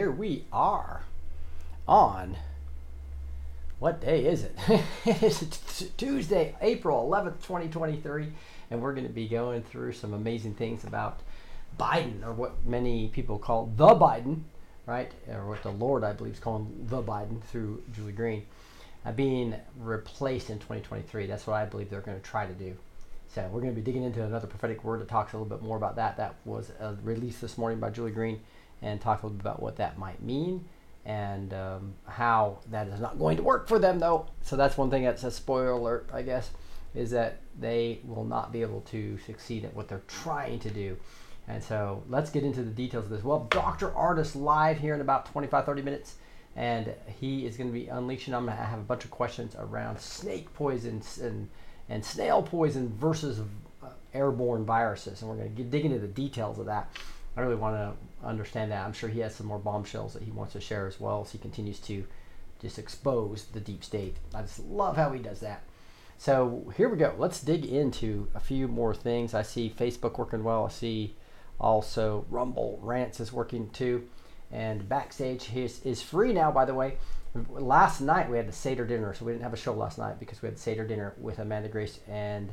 Here we are on what day is it? it's Tuesday, April 11th, 2023, and we're going to be going through some amazing things about Biden, or what many people call the Biden, right? Or what the Lord, I believe, is calling the Biden through Julie Green, uh, being replaced in 2023. That's what I believe they're going to try to do. So we're going to be digging into another prophetic word that talks a little bit more about that. That was uh, released this morning by Julie Green, and talk a little bit about what that might mean and um, how that is not going to work for them, though. So that's one thing that's a spoiler alert, I guess, is that they will not be able to succeed at what they're trying to do. And so let's get into the details of this. Well, Dr. Ardis live here in about 25, 30 minutes. And he is going to be unleashing. I'm going to have a bunch of questions around snake poisons and, and snail poison versus uh, airborne viruses. And we're going to dig into the details of that. I really want to understand that. I'm sure he has some more bombshells that he wants to share as well as he continues to just expose the deep state. I just love how he does that. So here we go. Let's dig into a few more things. I see Facebook working well. I see also Rumble Rants is working too. And Backstage is, is free now, by the way. Last night we had the Seder dinner, so we didn't have a show last night because we had Seder dinner with Amanda Grace and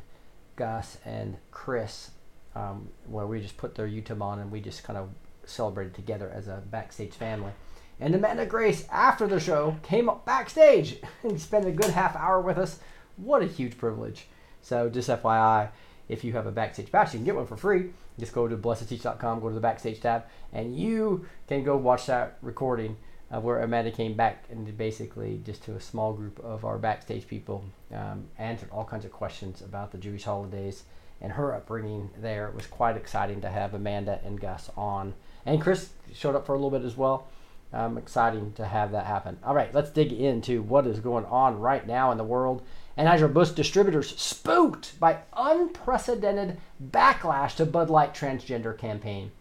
Gus and Chris, um, where we just put their YouTube on and we just kind of celebrated together as a Backstage family. And Amanda Grace, after the show, came up backstage and spent a good half hour with us. What a huge privilege. So, just FYI, if you have a Backstage pass, you can get one for free. Just go to blessedteach.com, go to the Backstage tab, and you can go watch that recording of where Amanda came back and basically just to a small group of our Backstage people, um, answered all kinds of questions about the Jewish holidays and her upbringing there. It was quite exciting to have Amanda and Gus on. And Chris showed up for a little bit as well. Um, exciting to have that happen. All right, let's dig into what is going on right now in the world. Anheuser-Busch distributors spooked by unprecedented backlash to Bud Light transgender campaign.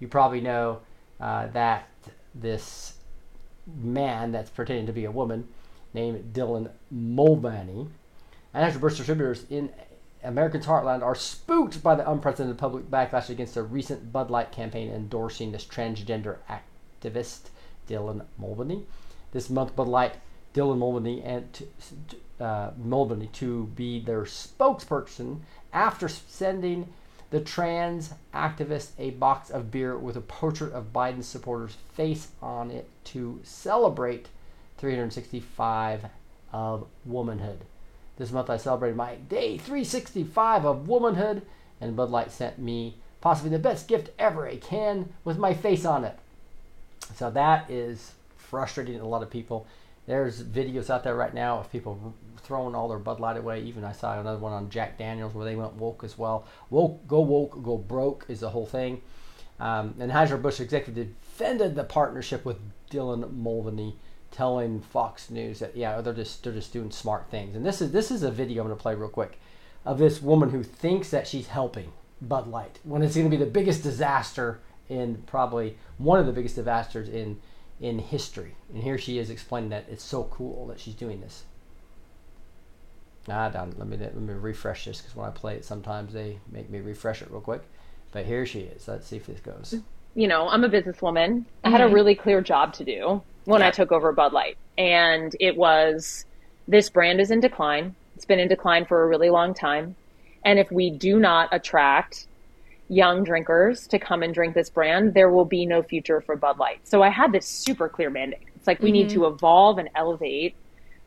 You probably know uh, that this man that's pretending to be a woman named Dylan Mulvaney. Anheuser-Busch distributors in Americans' heartland are spooked by the unprecedented public backlash against a recent Bud Light campaign endorsing this transgender activist, Dylan Mulvaney. This month, Bud Light, Dylan Mulvaney, and to, uh, Mulvaney to be their spokesperson after sending the trans activist a box of beer with a portrait of Biden's supporter's face on it to celebrate 365 of womanhood. This month I celebrated my day 365 of womanhood, and Bud Light sent me possibly the best gift ever a can with my face on it. So that is frustrating to a lot of people. There's videos out there right now of people throwing all their Bud Light away. Even I saw another one on Jack Daniels where they went woke as well. Woke, go woke, go broke is the whole thing. Um, and Anheuser-Busch executive defended the partnership with Dylan Mulvaney telling Fox News that yeah they're just they're just doing smart things. And this is this is a video I'm going to play real quick of this woman who thinks that she's helping Bud Light when it's going to be the biggest disaster in probably one of the biggest disasters in in history. And here she is explaining that it's so cool that she's doing this. Ah, down. Let me let me refresh this because when I play it, sometimes they make me refresh it real quick. But here she is. Let's see if this goes. You know, I'm a businesswoman. I had a mm-hmm. really clear job to do when I took over Bud Light. And it was this brand is in decline. It's been in decline for a really long time. And if we do not attract young drinkers to come and drink this brand, there will be no future for Bud Light. So I had this super clear mandate. It's like we need mm-hmm. to evolve and elevate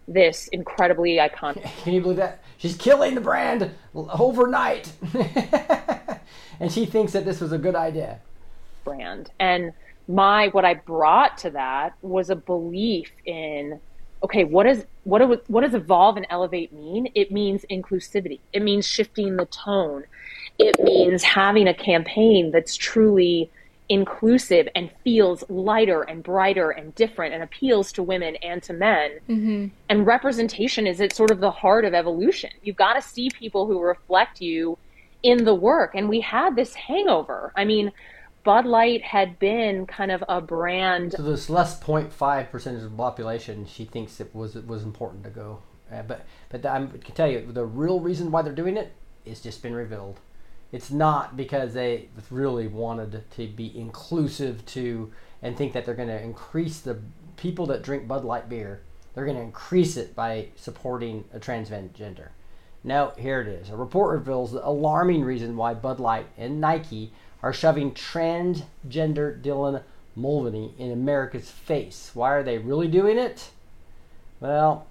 this incredibly iconic Can you believe that? She's killing the brand overnight. and she thinks that this was a good idea. Brand. And my what I brought to that was a belief in okay, what is what do, what does evolve and elevate mean? It means inclusivity. It means shifting the tone. It means having a campaign that's truly inclusive and feels lighter and brighter and different and appeals to women and to men. Mm-hmm. And representation is at sort of the heart of evolution. You've got to see people who reflect you in the work. And we had this hangover. I mean, Bud Light had been kind of a brand. So this less 0.5 percentage of the population, she thinks it was it was important to go. Uh, but but I can tell you the real reason why they're doing it is just been revealed. It's not because they really wanted to be inclusive to and think that they're going to increase the people that drink Bud Light beer. They're going to increase it by supporting a transgender. Now, here it is. A report reveals the alarming reason why Bud Light and Nike are shoving transgender Dylan Mulvaney in America's face. Why are they really doing it? Well,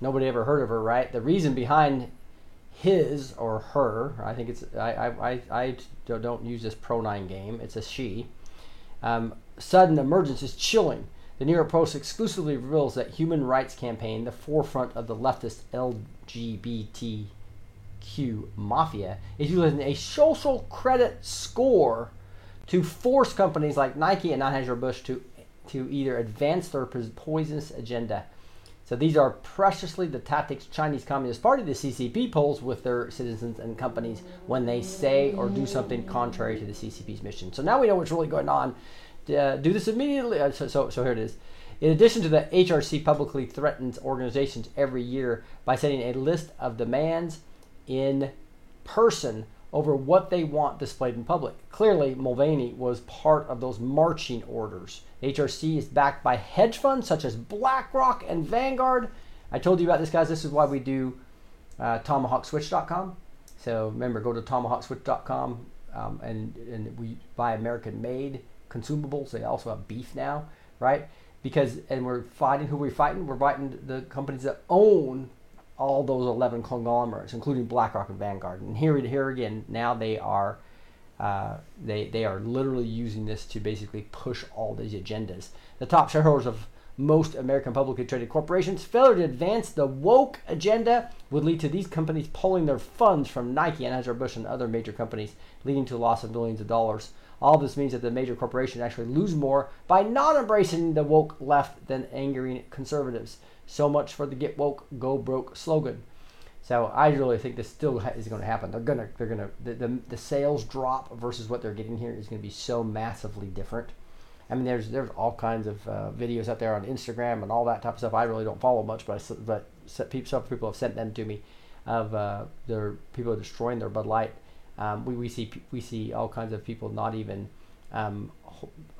nobody ever heard of her, right? The reason behind his or her, I think it's, I, I, I, I don't- use this pronoun game, it's a she. Um, sudden emergence is chilling. The New York Post exclusively reveals that Human Rights Campaign, the forefront of the leftist LGBTQ mafia, is using a social credit score to force companies like Nike and Anheuser-Busch to to either advance their poisonous agenda. So these are preciously the tactics Chinese Communist Party, the CCP, pulls with their citizens and companies when they say or do something contrary to the CCP's mission. So now we know what's really going on. Uh, do this immediately. Uh, so, so, so here it is. In addition to the HRC publicly threatens organizations every year by setting a list of demands in person over what they want displayed in public. Clearly, Mulvaney was part of those marching orders. HRC is backed by hedge funds such as BlackRock and Vanguard. I told you about this, guys. This is why we do uh, TomahawkSwitch.com. So remember, go to TomahawkSwitch.com um, and and we buy American-made consumables. They also have beef now, right? Because and we're fighting who we're fighting. We're fighting the companies that own all those 11 conglomerates, including BlackRock and Vanguard. And here, here again, now they are, uh, they they are literally using this to basically push all these agendas. The top shareholders of most American publicly traded corporations failure to advance the woke agenda would lead to these companies pulling their funds from Nike, Anheuser-Busch, and other major companies, leading to a loss of millions of dollars. All this means that the major corporations actually lose more by not embracing the woke left than angering conservatives. So much for the "Get Woke, Go Broke" slogan. So I really think this still ha- is going to happen. They're gonna, they're gonna, the, the, the sales drop versus what they're getting here is going to be so massively different. I mean, there's there's all kinds of uh, videos out there on Instagram and all that type of stuff. I really don't follow much, but I, but some people have sent them to me of uh, their people destroying their Bud Light. Um, we, we see we see all kinds of people not even um,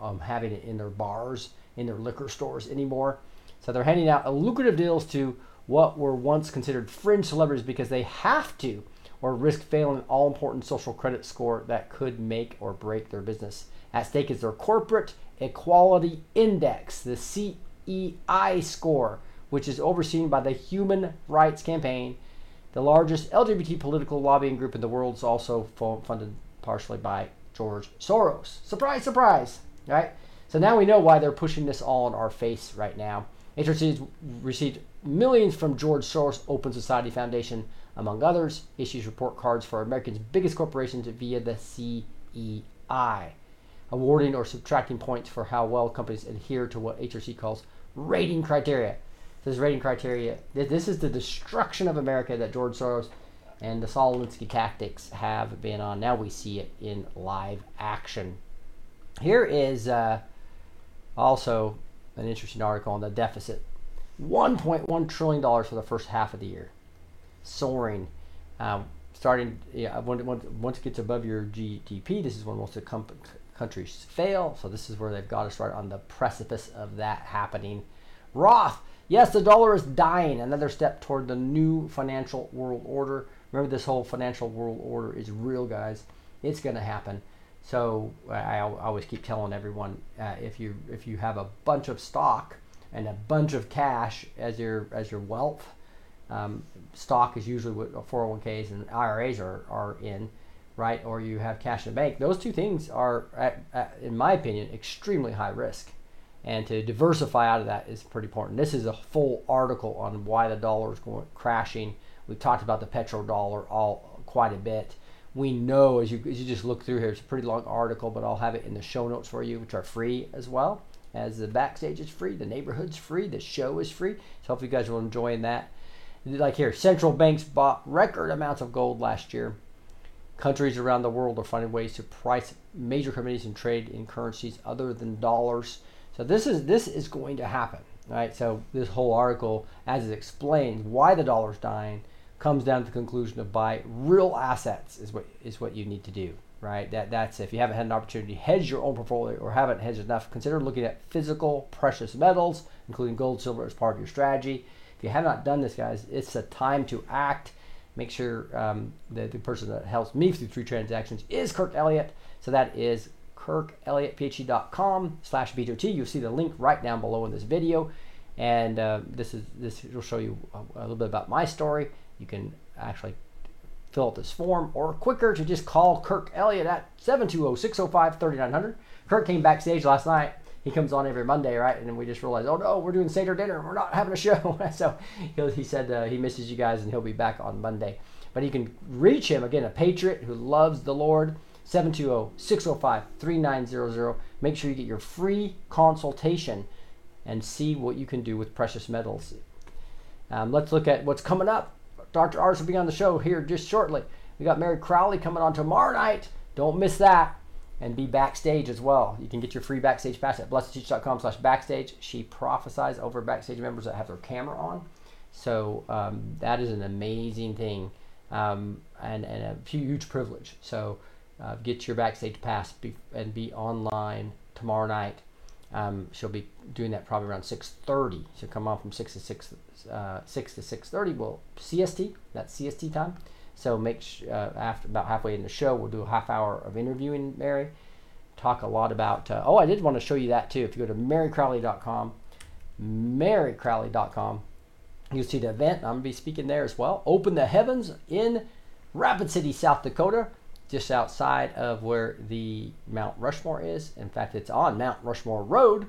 um, having it in their bars, in their liquor stores anymore. So they're handing out lucrative deals to what were once considered fringe celebrities because they have to, or risk failing an all important social credit score that could make or break their business. At stake is their corporate equality index, the CEI score, which is overseen by the Human Rights Campaign. The largest LGBT political lobbying group in the world is also funded partially by George Soros. Surprise, surprise, right? So now we know why they're pushing this all in our face right now. HRC received millions from George Soros Open Society Foundation, among others, issues report cards for America's biggest corporations via the CEI, awarding or subtracting points for how well companies adhere to what HRC calls rating criteria. This rating criteria. This is the destruction of America that George Soros and the Saul Alinsky tactics have been on. Now we see it in live action. Here is uh, also an interesting article on the deficit. $1.1 trillion for the first half of the year. Soaring. Um, starting, yeah, once it gets above your GDP, this is when most of the com- countries fail. So this is where they've got to start on the precipice of that happening. Roth. Yes, the dollar is dying. Another step toward the new financial world order. Remember, this whole financial world order is real, guys. It's going to happen. So I, always keep telling everyone uh, if you if you have a bunch of stock and a bunch of cash as your as your wealth, um, stock is usually what 401ks and IRAs are, are in, right? Or you have cash in the bank. Those two things are, at, at, in my opinion, extremely high risk. And to diversify out of that is pretty important. This is a full article on why the dollar is going crashing. We've talked about the petrodollar all quite a bit. We know as you as you just look through here, it's a pretty long article, but I'll have it in the show notes for you, which are free as well. As the backstage is free, the neighborhood's free, the show is free. So hopefully you guys will enjoy that. Like here, central banks bought record amounts of gold last year. Countries around the world are finding ways to price major commodities and trade in currencies other than dollars. So this is this is going to happen, right? So this whole article, as it explains why the dollar's dying, comes down to the conclusion of buy real assets is what is what you need to do, right? That that's if you haven't had an opportunity to hedge your own portfolio or haven't hedged enough, consider looking at physical precious metals, including gold, silver, as part of your strategy. If you have not done this, guys, it's a time to act. Make sure um, that the person that helps me through three transactions is Kirk Elliott. So that is kirkelliottphd.com slash B2T. You'll see the link right down below in this video. And uh, this is this will show you a, a little bit about my story. You can actually fill out this form or quicker to just call Kirk Elliott at 720-605-3900. Kirk came backstage last night. He comes on every Monday, right? And we just realized, oh no, we're doing Seder dinner. We're not having a show. so he, he said uh, he misses you guys and he'll be back on Monday. But you can reach him, again, a patriot who loves the Lord, 720-605-3900. Make sure you get your free consultation and see what you can do with precious metals. Um, let's look at what's coming up. Dr. Ardis will be on the show here just shortly. We got Mary Crowley coming on tomorrow night. Don't miss that. And be backstage as well. You can get your free backstage pass at blessedteach.com slash backstage. She prophesies over backstage members that have their camera on. So um, that is an amazing thing um, and, and a huge privilege. So uh, get your backstage pass be, and be online tomorrow night. Um, she'll be doing that probably around 6.30. She'll come on from 6 to 6, uh, 6 to 6.30. Well, CST, that's CST time. So make sh- uh, after about halfway in the show, we'll do a half hour of interviewing Mary. Talk a lot about. Uh, oh, I did want to show you that too. If you go to marycrowley.com, marycrowley.com, you'll see the event. I'm gonna be speaking there as well. Open the heavens in Rapid City, South Dakota, just outside of where the Mount Rushmore is. In fact, it's on Mount Rushmore Road,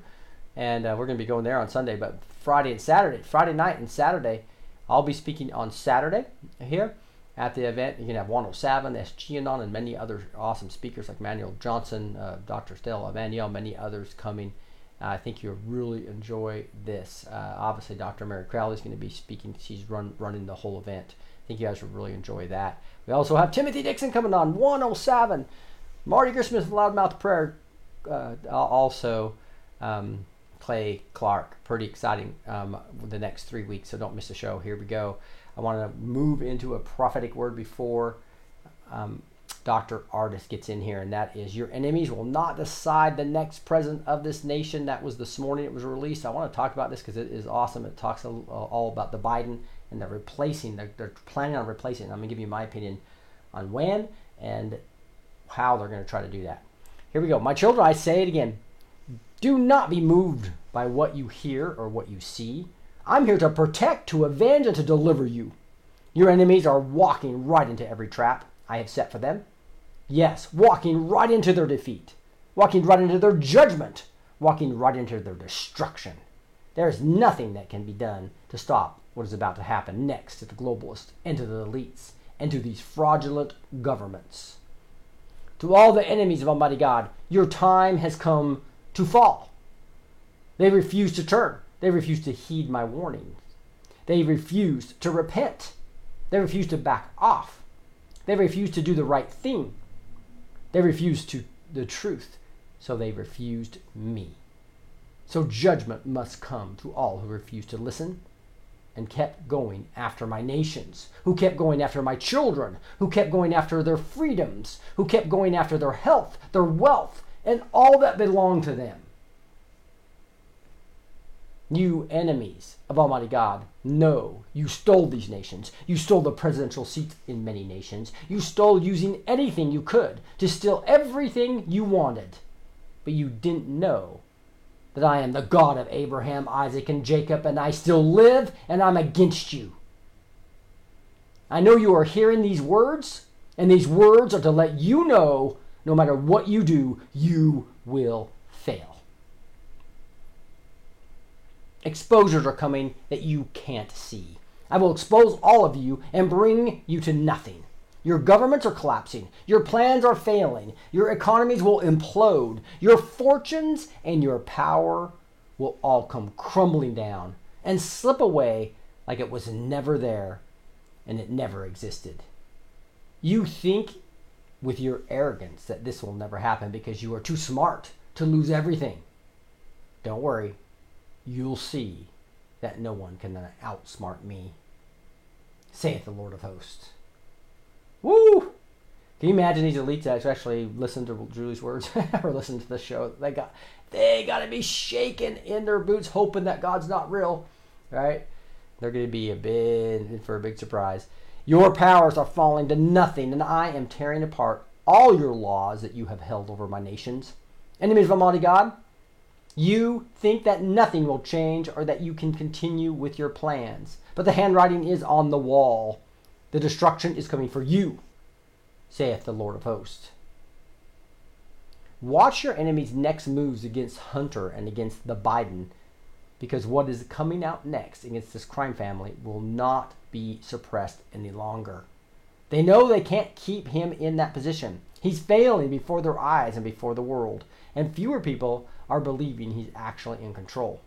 and uh, we're gonna be going there on Sunday. But Friday and Saturday, Friday night and Saturday, I'll be speaking on Saturday here at the event. You can have 107, SG on, and many other awesome speakers like Manuel Johnson, uh, Dr. Stella Emmanuel, many others coming. Uh, I think you'll really enjoy this. Uh, obviously, Dr. Mary Crowley is going to be speaking. She's run, running the whole event. I think you guys will really enjoy that. We also have Timothy Dixon coming on 107. Marty Grisham, Loudmouth Prayer, uh, also um, Clay Clark. Pretty exciting um, the next three weeks, so don't miss the show. Here we go. I want to move into a prophetic word before um, Dr. Ardis gets in here, and that is Your enemies will not decide the next president of this nation. That was this morning, it was released. I want to talk about this because it is awesome. It talks all about the Biden and they're replacing, they're, they're planning on replacing. I'm going to give you my opinion on when and how they're going to try to do that. Here we go. My children, I say it again do not be moved by what you hear or what you see. I'm here to protect, to avenge, and to deliver you. Your enemies are walking right into every trap I have set for them. Yes, walking right into their defeat, walking right into their judgment, walking right into their destruction. There is nothing that can be done to stop what is about to happen next to the globalists and to the elites and to these fraudulent governments. To all the enemies of Almighty God, your time has come to fall. They refuse to turn. They refuse to heed my warnings. They refuse to repent. They refuse to back off. They refuse to do the right thing. They refuse to the truth. So they refused me. So judgment must come to all who refuse to listen and kept going after my nations, who kept going after my children, who kept going after their freedoms, who kept going after their health, their wealth, and all that belonged to them. You enemies of Almighty God, no, you stole these nations. You stole the presidential seats in many nations. You stole using anything you could to steal everything you wanted. But you didn't know that I am the God of Abraham, Isaac, and Jacob, and I still live, and I'm against you. I know you are hearing these words, and these words are to let you know no matter what you do, you will fail. Exposures are coming that you can't see. I will expose all of you and bring you to nothing. Your governments are collapsing. Your plans are failing. Your economies will implode. Your fortunes and your power will all come crumbling down and slip away like it was never there and it never existed. You think with your arrogance that this will never happen because you are too smart to lose everything. Don't worry, you'll see that no one can outsmart me, saith the Lord of hosts. Woo! Can you imagine these elites that actually listen to Julie's words or listen to the show? They got they got to be shaking in their boots, hoping that God's not real, right? They're to be a bit for a big surprise. Your powers are falling to nothing, and I am tearing apart all your laws that you have held over my nations. Enemies of Almighty God, you think that nothing will change or that you can continue with your plans. But the handwriting is on the wall. The destruction is coming for you, saith the Lord of hosts. Watch your enemy's next moves against Hunter and against the Biden, because what is coming out next against this crime family will not be suppressed any longer. They know they can't keep him in that position. He's failing before their eyes and before the world, and fewer people are believing he's actually in control.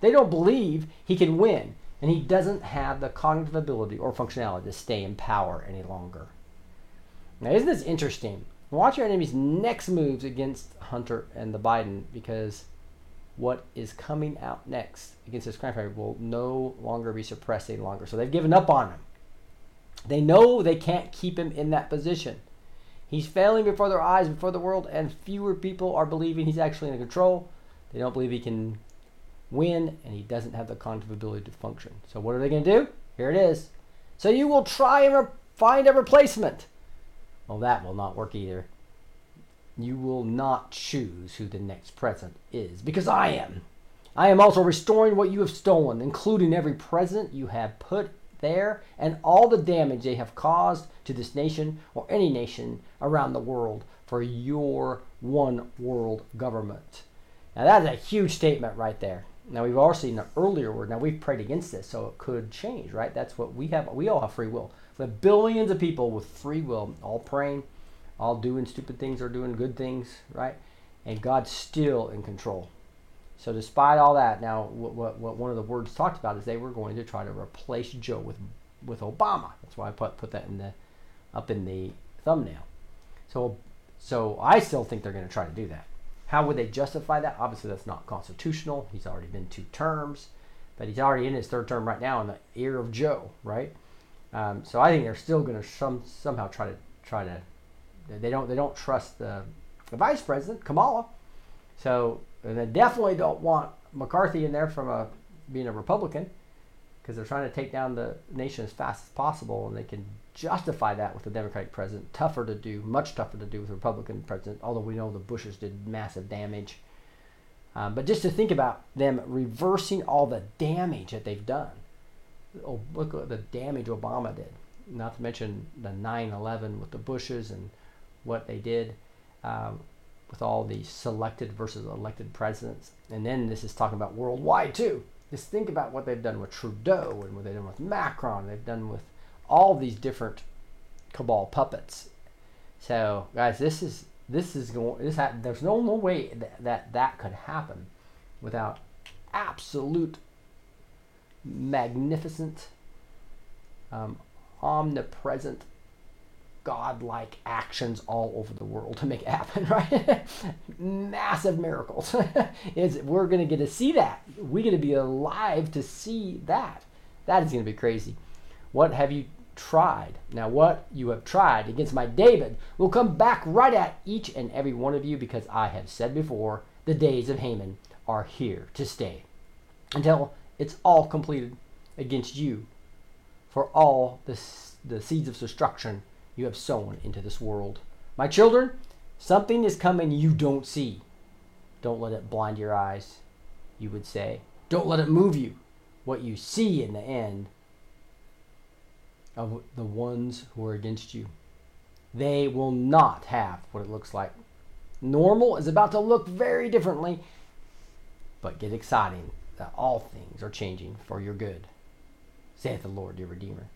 They don't believe he can win and he doesn't have the cognitive ability or functionality to stay in power any longer. Now, isn't this interesting? Watch your enemy's next moves against Hunter and the Biden because what is coming out next against this crime family will no longer be suppressed any longer. So they've given up on him. They know they can't keep him in that position. He's failing before their eyes, before the world, and fewer people are believing he's actually in control. They don't believe he can win, and he doesn't have the cognitive ability to function. So what are they going to do? Here it is. So you will try and re- find a replacement. Well, that will not work either. You will not choose who the next president is, because I am. I am also restoring what you have stolen, including every president you have put there and all the damage they have caused to this nation or any nation around the world for your one world government. Now, that's a huge statement right there. Now we've all seen an earlier word. Now we've prayed against this, so it could change, right? That's what we have. We all have free will. Have billions of people with free will, all praying, all doing stupid things or doing good things, right? And God's still in control. So despite all that, now what, what, what one of the words talked about is they were going to try to replace Joe with with Obama. That's why I put put that in the up in the thumbnail. So so I still think they're going to try to do that. How would they justify that? Obviously, that's not constitutional. He's already been two terms, but he's already in his third term right now in the ear of Joe, right? Um, so I think they're still going to some, somehow try to try to. They don't they don't trust the, the vice president Kamala, so they definitely don't want McCarthy in there from a being a Republican because they're trying to take down the nation as fast as possible, and they can justify that with a Democratic president. Tougher to do, much tougher to do with a Republican president, although we know the Bushes did massive damage. Um, but just to think about them reversing all the damage that they've done. Oh, look at the damage Obama did. Not to mention the 9 11 with the Bushes and what they did um, with all the selected versus elected presidents. And then this is talking about worldwide too. Just think about what they've done with Trudeau and what they've done with Macron. They've done with all these different cabal puppets. So, guys, this is this is going. This ha- there's no no way that, that that could happen without absolute, magnificent, um, omnipresent, godlike actions all over the world to make it happen, right? Massive miracles. is we're going to get to see that. We're going to be alive to see that. That is going to be crazy. What have you tried? Now, what you have tried against my David will come back right at each and every one of you because I have said before the days of Haman are here to stay until it's all completed against you for all the, the seeds of destruction you have sown into this world. My children, something is coming you don't see. Don't let it blind your eyes, you would say. Don't let it move you. What you see in the end of the ones who are against you. They will not have what it looks like. Normal is about to look very differently, but get exciting that all things are changing for your good, saith the Lord your Redeemer.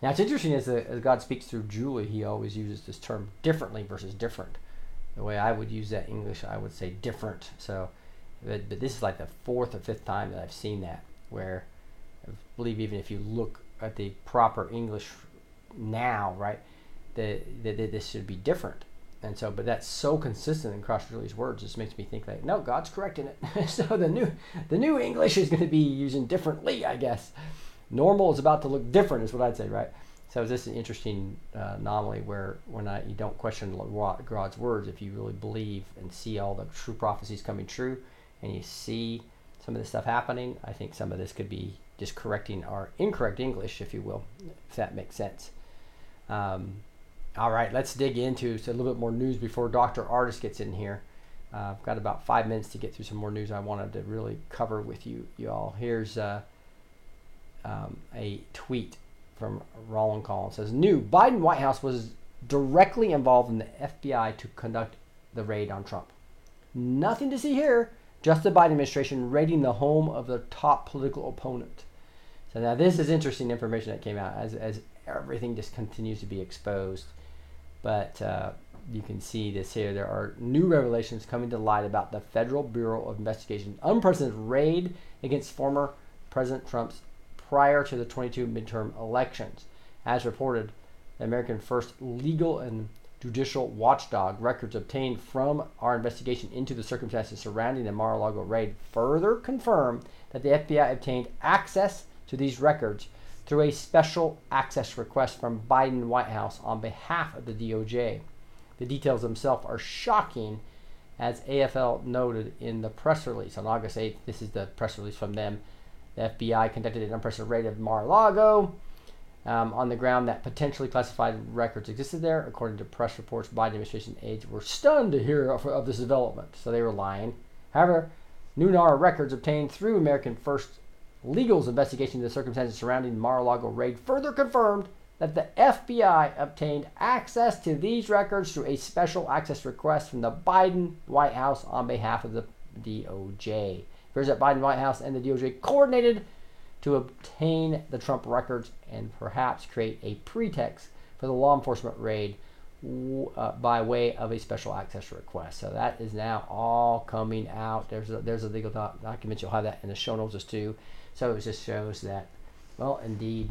Now it's interesting as, the, as God speaks through Julie, he always uses this term differently versus different. The way I would use that English, I would say different. So, but, but this is like the fourth or fifth time that I've seen that, where I believe even if you look at the proper English now, right, that, that, that this should be different. And so, but that's so consistent across Julie's words, this makes me think like, no, God's correcting it. so the new, the new English is going to be using differently, I guess. Normal is about to look different, is what I'd say, right? So this is an interesting uh, anomaly where when I, you don't question God's words, if you really believe and see all the true prophecies coming true, and you see some of this stuff happening, I think some of this could be just correcting our incorrect English, if you will, if that makes sense. Um, all right, let's dig into a little bit more news before Dr. Ardis gets in here. Uh, I've got about five minutes to get through some more news I wanted to really cover with you, y'all. Here's uh, um, a tweet from Roland Collins. Says, New Biden White House was directly involved in the FBI to conduct the raid on Trump. Nothing to see here, just the Biden administration raiding the home of the top political opponent. So now this is interesting information that came out as, as everything just continues to be exposed. But uh, you can see this here. There are new revelations coming to light about the Federal Bureau of Investigation unprecedented raid against former President Trump's prior to the 22 midterm elections. As reported, the American First Legal and Judicial Watchdog records obtained from our investigation into the circumstances surrounding the Mar a Lago raid further confirm that the FBI obtained access to these records through a special access request from Biden White House on behalf of the DOJ. The details themselves are shocking, as AFL noted in the press release on August 8th. This is the press release from them. The FBI conducted an unprecedented raid of Mar-a-Lago um, on the ground that potentially classified records existed there. According to press reports, Biden administration aides were stunned to hear of, of this development, so they were lying. However, new NARA records obtained through American First Legal's investigation of the circumstances surrounding the Mar-a-Lago raid further confirmed that the FBI obtained access to these records through a special access request from the Biden White House on behalf of the DOJ that Biden White House and the DOJ coordinated to obtain the Trump records and perhaps create a pretext for the law enforcement raid uh, by way of a special access request. So that is now all coming out. There's a, there's a legal doc- document. You'll have that in the show notes too. So it just shows that, well, indeed,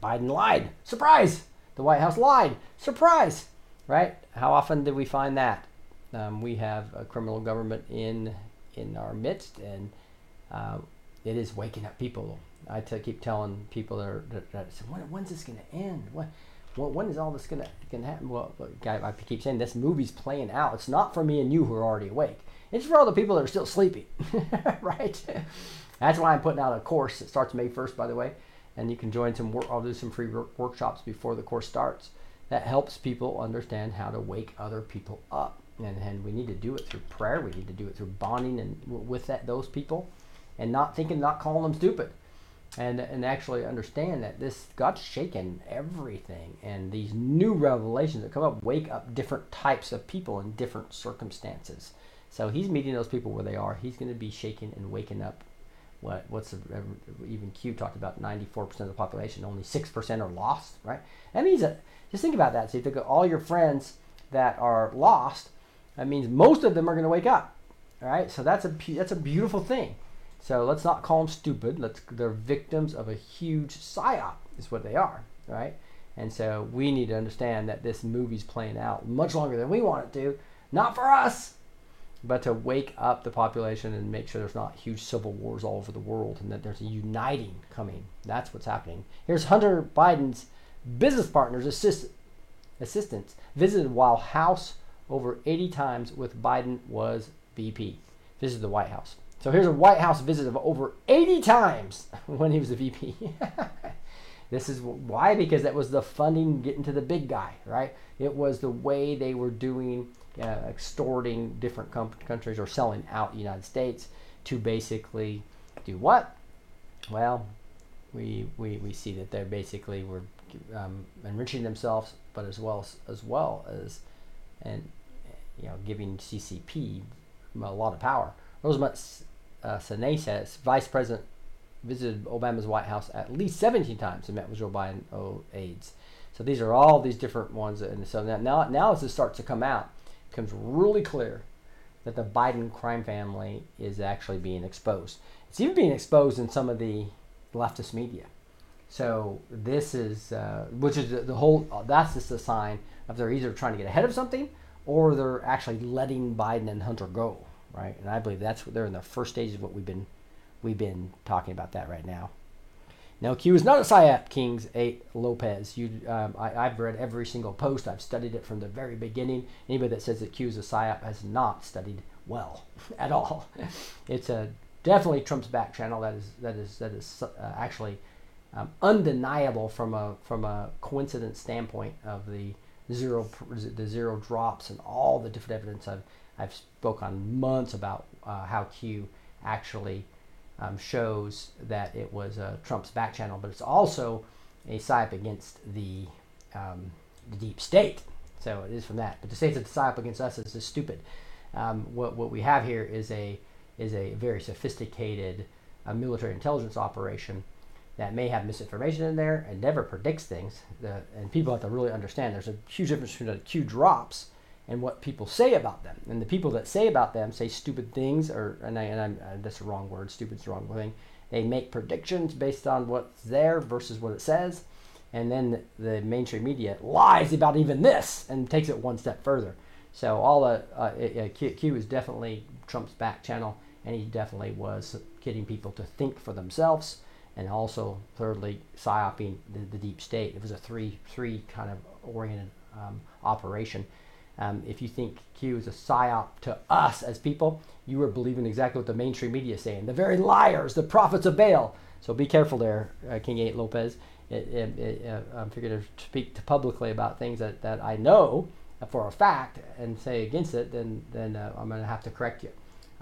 Biden lied. Surprise! The White House lied. Surprise! Right? How often do we find that? Um, we have a criminal government in in our midst, and uh, it is waking up people. I t- keep telling people that, are, that, that say, when, when's this going to end? When, when is all this going to happen? Well, I keep saying this movie's playing out. It's not for me and you who are already awake. It's for all the people that are still sleeping, right? That's why I'm putting out a course. It starts May 1st, by the way, and you can join some. Work, I'll do some free work, workshops before the course starts. That helps people understand how to wake other people up and, and we need to do it through prayer. We need to do it through bonding and with that those people, and not thinking, not calling them stupid, and and actually understand that this God's shaking everything, and these new revelations that come up wake up different types of people in different circumstances. So He's meeting those people where they are. He's going to be shaking and waking up. What what's the, even Q talked about? Ninety four percent of the population, only six percent are lost. Right? That means that just think about that. So you think of all your friends that are lost that means most of them are going to wake up. All right, so that's a that's a beautiful thing. So let's not call them stupid. Let's they're victims of a huge psyop, is what they are, right? And so we need to understand that this movie's playing out much longer than we want it to. Not for us, but to wake up the population and make sure there's not huge civil wars all over the world and that there's a uniting coming. That's what's happening. Here's Hunter Biden's business partners, assist, assistants, visited while House over 80 times with Biden was VP. This is the White House. So here's a White House visit of over 80 times when he was a VP. this is why because that was the funding getting to the big guy, right? It was the way they were doing uh, extorting different com- countries or selling out the United States to basically do what? Well, we, we, we see that they basically were um, enriching themselves, but as well as, as well as and you know giving CCP a lot of power. Rosemont uh, says vice president, visited Obama's White House at least 17 times and met with Joe Biden oh, aides. So these are all these different ones, and so now now, as this starts to come out, it becomes really clear that the Biden crime family is actually being exposed. It's even being exposed in some of the leftist media. So this is, uh, which is the, the whole. That's just a sign of they're either trying to get ahead of something, or they're actually letting Biden and Hunter go, right? And I believe that's what they're in the first stage of what we've been, we've been talking about that right now. Now, Q is not a psyop, Kings A. Lopez. You, um, I, have read every single post. I've studied it from the very beginning. Anybody that says that Q is a psyop has not studied well at all. It's a definitely Trump's back channel. That is that is that is uh, actually um, undeniable from a from a coincidence standpoint of the zero the zero drops and all the different evidence I've I've spoke on months about uh, how Q actually um, shows that it was uh, Trump's back channel, but it's also a psyop against the, um, the deep state. So it is from that. But to say it's a psyop against us is just stupid. Um, what, what we have here is a is a very sophisticated uh, military intelligence operation that may have misinformation in there and never predicts things. The, and people have to really understand there's a huge difference between the Q drops and what people say about them. And the people that say about them say stupid things, or and, I, and I'm, uh, that's the wrong word. Stupid's the wrong thing. They make predictions based on what's there versus what it says, and then the, mainstream media lies about even this and takes it one step further. So all the uh, uh, Q, Q is definitely Trump's back channel, and he definitely was getting people to think for themselves, and also thirdly psyoping the, the deep state. It was a three three kind of oriented um, operation um, if you think Q is a psyop to us as people, you are believing exactly what the mainstream media is saying. The very liars, the prophets of Baal. So be careful there, uh, King 8 Lopez. It, it, it, uh, I'm figuring to speak to publicly about things that, that I know for a fact and say against it, then, then uh, I'm going to have to correct you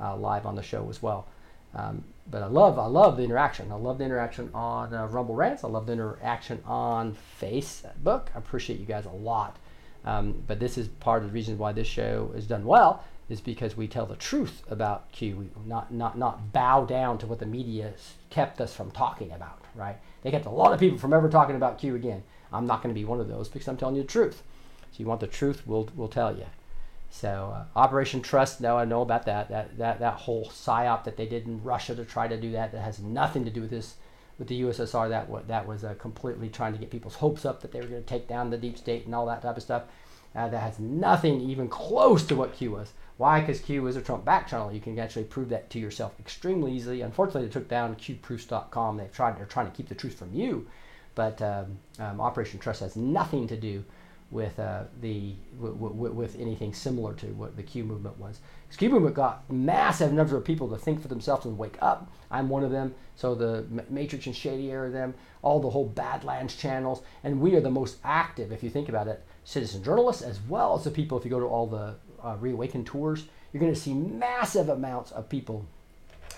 uh, live on the show as well. Um, but I love I love the interaction. I love the interaction on uh, Rumble Rants. I love the interaction on Facebook. I appreciate you guys a lot. Um, but this is part of the reason why this show is done well is because we tell the truth about Q. We not not not bow down to what the media kept us from talking about. Right? They kept a lot of people from ever talking about Q again. I'm not going to be one of those because I'm telling you the truth. So you want the truth? We'll we'll tell you. So uh, Operation Trust, no, I know about that. That that that whole psyop that they did in Russia to try to do that that has nothing to do with this with the USSR, that that was uh, completely trying to get people's hopes up that they were going to take down the deep state and all that type of stuff. Uh, that has nothing even close to what Q was. Why? Because Q is a Trump back channel. You can actually prove that to yourself extremely easily. Unfortunately, they took down QProofs.com. They've tried. They're trying to keep the truth from you, but um, um, Operation Trust has nothing to do with uh, the w- w- with anything similar to what the Q movement was. The Q movement got massive numbers of people to think for themselves and wake up. I'm one of them. So the Matrix and Shady are them. All the whole Badlands channels, and we are the most active, if you think about it, citizen journalists as well as the people. If you go to all the uh, Reawaken tours, you're going to see massive amounts of people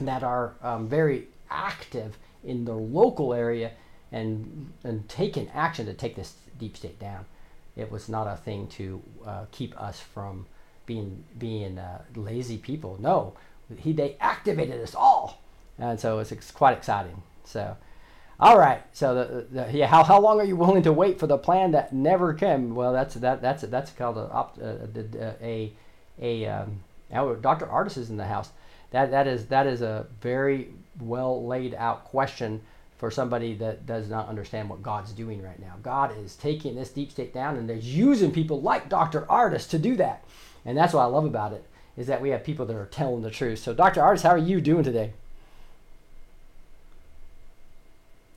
that are um, very active in their local area and and taking action to take this deep state down. It was not a thing to uh, keep us from being being uh, lazy people. No, he they activated us all, and so it's, quite exciting. So, all right. So the, the, yeah, how, how long are you willing to wait for the plan that never came? Well, that's that that's that's called a a a, a um, Dr. Ardis is in the house. that that is that is a very well laid out question for somebody that does not understand what God's doing right now. God is taking this deep state down and they're using people like Dr. Ardis to do that. And that's what I love about it is that we have people that are telling the truth. So Dr. Ardis, how are you doing today?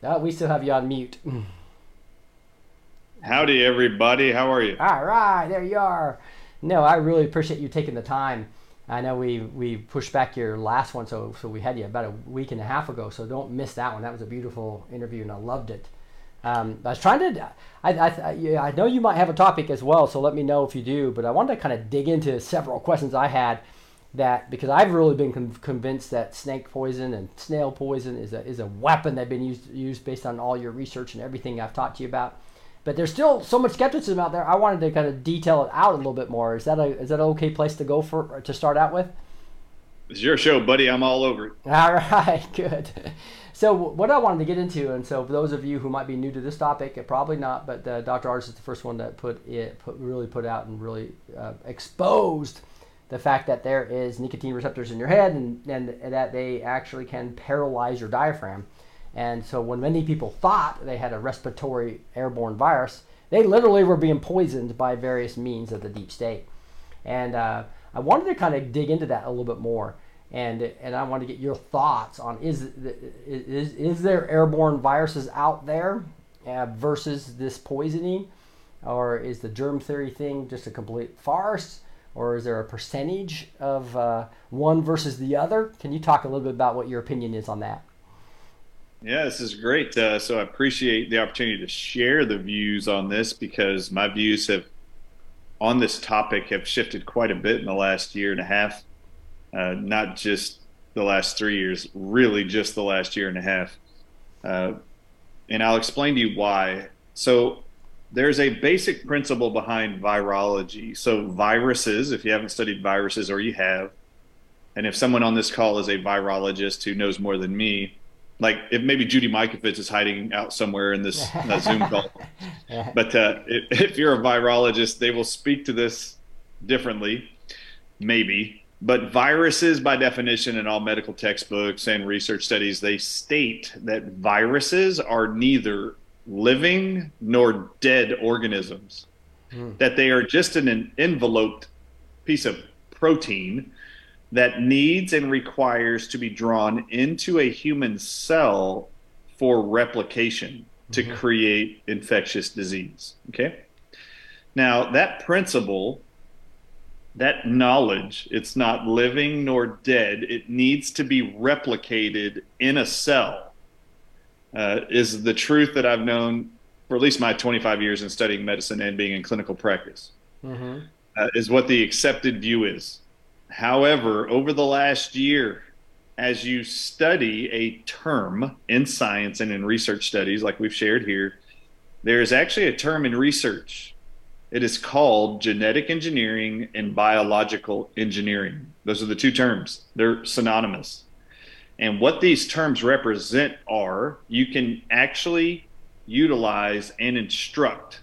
Oh, we still have you on mute. Howdy, everybody. How are you? All right, there you are. No, I really appreciate you taking the time. I know we, we pushed back your last one, so so we had you about a week and a half ago. So don't miss that one. That was a beautiful interview, and I loved it. Um, I was trying to. I I, yeah, I know you might have a topic as well, so let me know if you do. But I wanted to kind of dig into several questions I had that because I've really been con- convinced that snake poison and snail poison is a is a weapon that's been used used based on all your research and everything I've taught to you about. But there's still so much skepticism out there. I wanted to kind of detail it out a little bit more. Is that a is that an okay place to go for to start out with? It's your show, buddy. I'm all over it. All right, good. So what I wanted to get into, and so for those of you who might be new to this topic, probably not, but uh, Dr. Ardis is the first one that put it put, really put out and really uh, exposed the fact that there is nicotine receptors in your head and, and that they actually can paralyze your diaphragm. And so when many people thought they had a respiratory airborne virus, they literally were being poisoned by various means of the deep state. And uh, I wanted to kind of dig into that a little bit more. And, and I want to get your thoughts on is, is, is there airborne viruses out there uh, versus this poisoning? Or is the germ theory thing just a complete farce? Or is there a percentage of uh, one versus the other? Can you talk a little bit about what your opinion is on that? Yeah, this is great. Uh, so I appreciate the opportunity to share the views on this because my views have on this topic have shifted quite a bit in the last year and a half. Uh, not just the last three years, really just the last year and a half. Uh, and I'll explain to you why. So there's a basic principle behind virology. So viruses, if you haven't studied viruses or you have, and if someone on this call is a virologist who knows more than me, like if maybe Judy Mikovits is hiding out somewhere in this Zoom call. But uh, if, if, you're a virologist, they will speak to this differently, maybe. But viruses, by definition, in all medical textbooks and research studies, they state that viruses are neither living nor dead organisms, mm. that they are just an enveloped piece of protein that needs and requires to be drawn into a human cell for replication to mm-hmm. create infectious disease. Okay. Now, that principle, that knowledge, it's not living nor dead, it needs to be replicated in a cell, uh, is the truth that I've known for at least my 25 years in studying medicine and being in clinical practice, mm-hmm. uh, is what the accepted view is. However, over the last year, as you study a term in science and in research studies, like we've shared here, there is actually a term in research. It is called genetic engineering and biological engineering. Those are the two terms, they're synonymous. And what these terms represent are you can actually utilize and instruct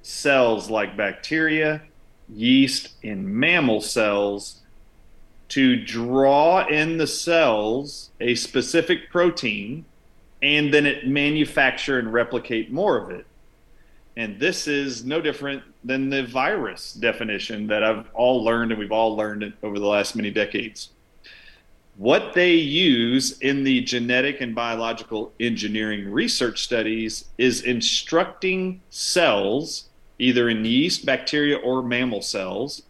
cells like bacteria, yeast in mammal cells to draw in the cells a specific protein and then it manufacture and replicate more of it. And this is no different than the virus definition that I've all learned and we've all learned it over the last many decades. What they use in the genetic and biological engineering research studies is instructing cells either in yeast, bacteria, or mammal cells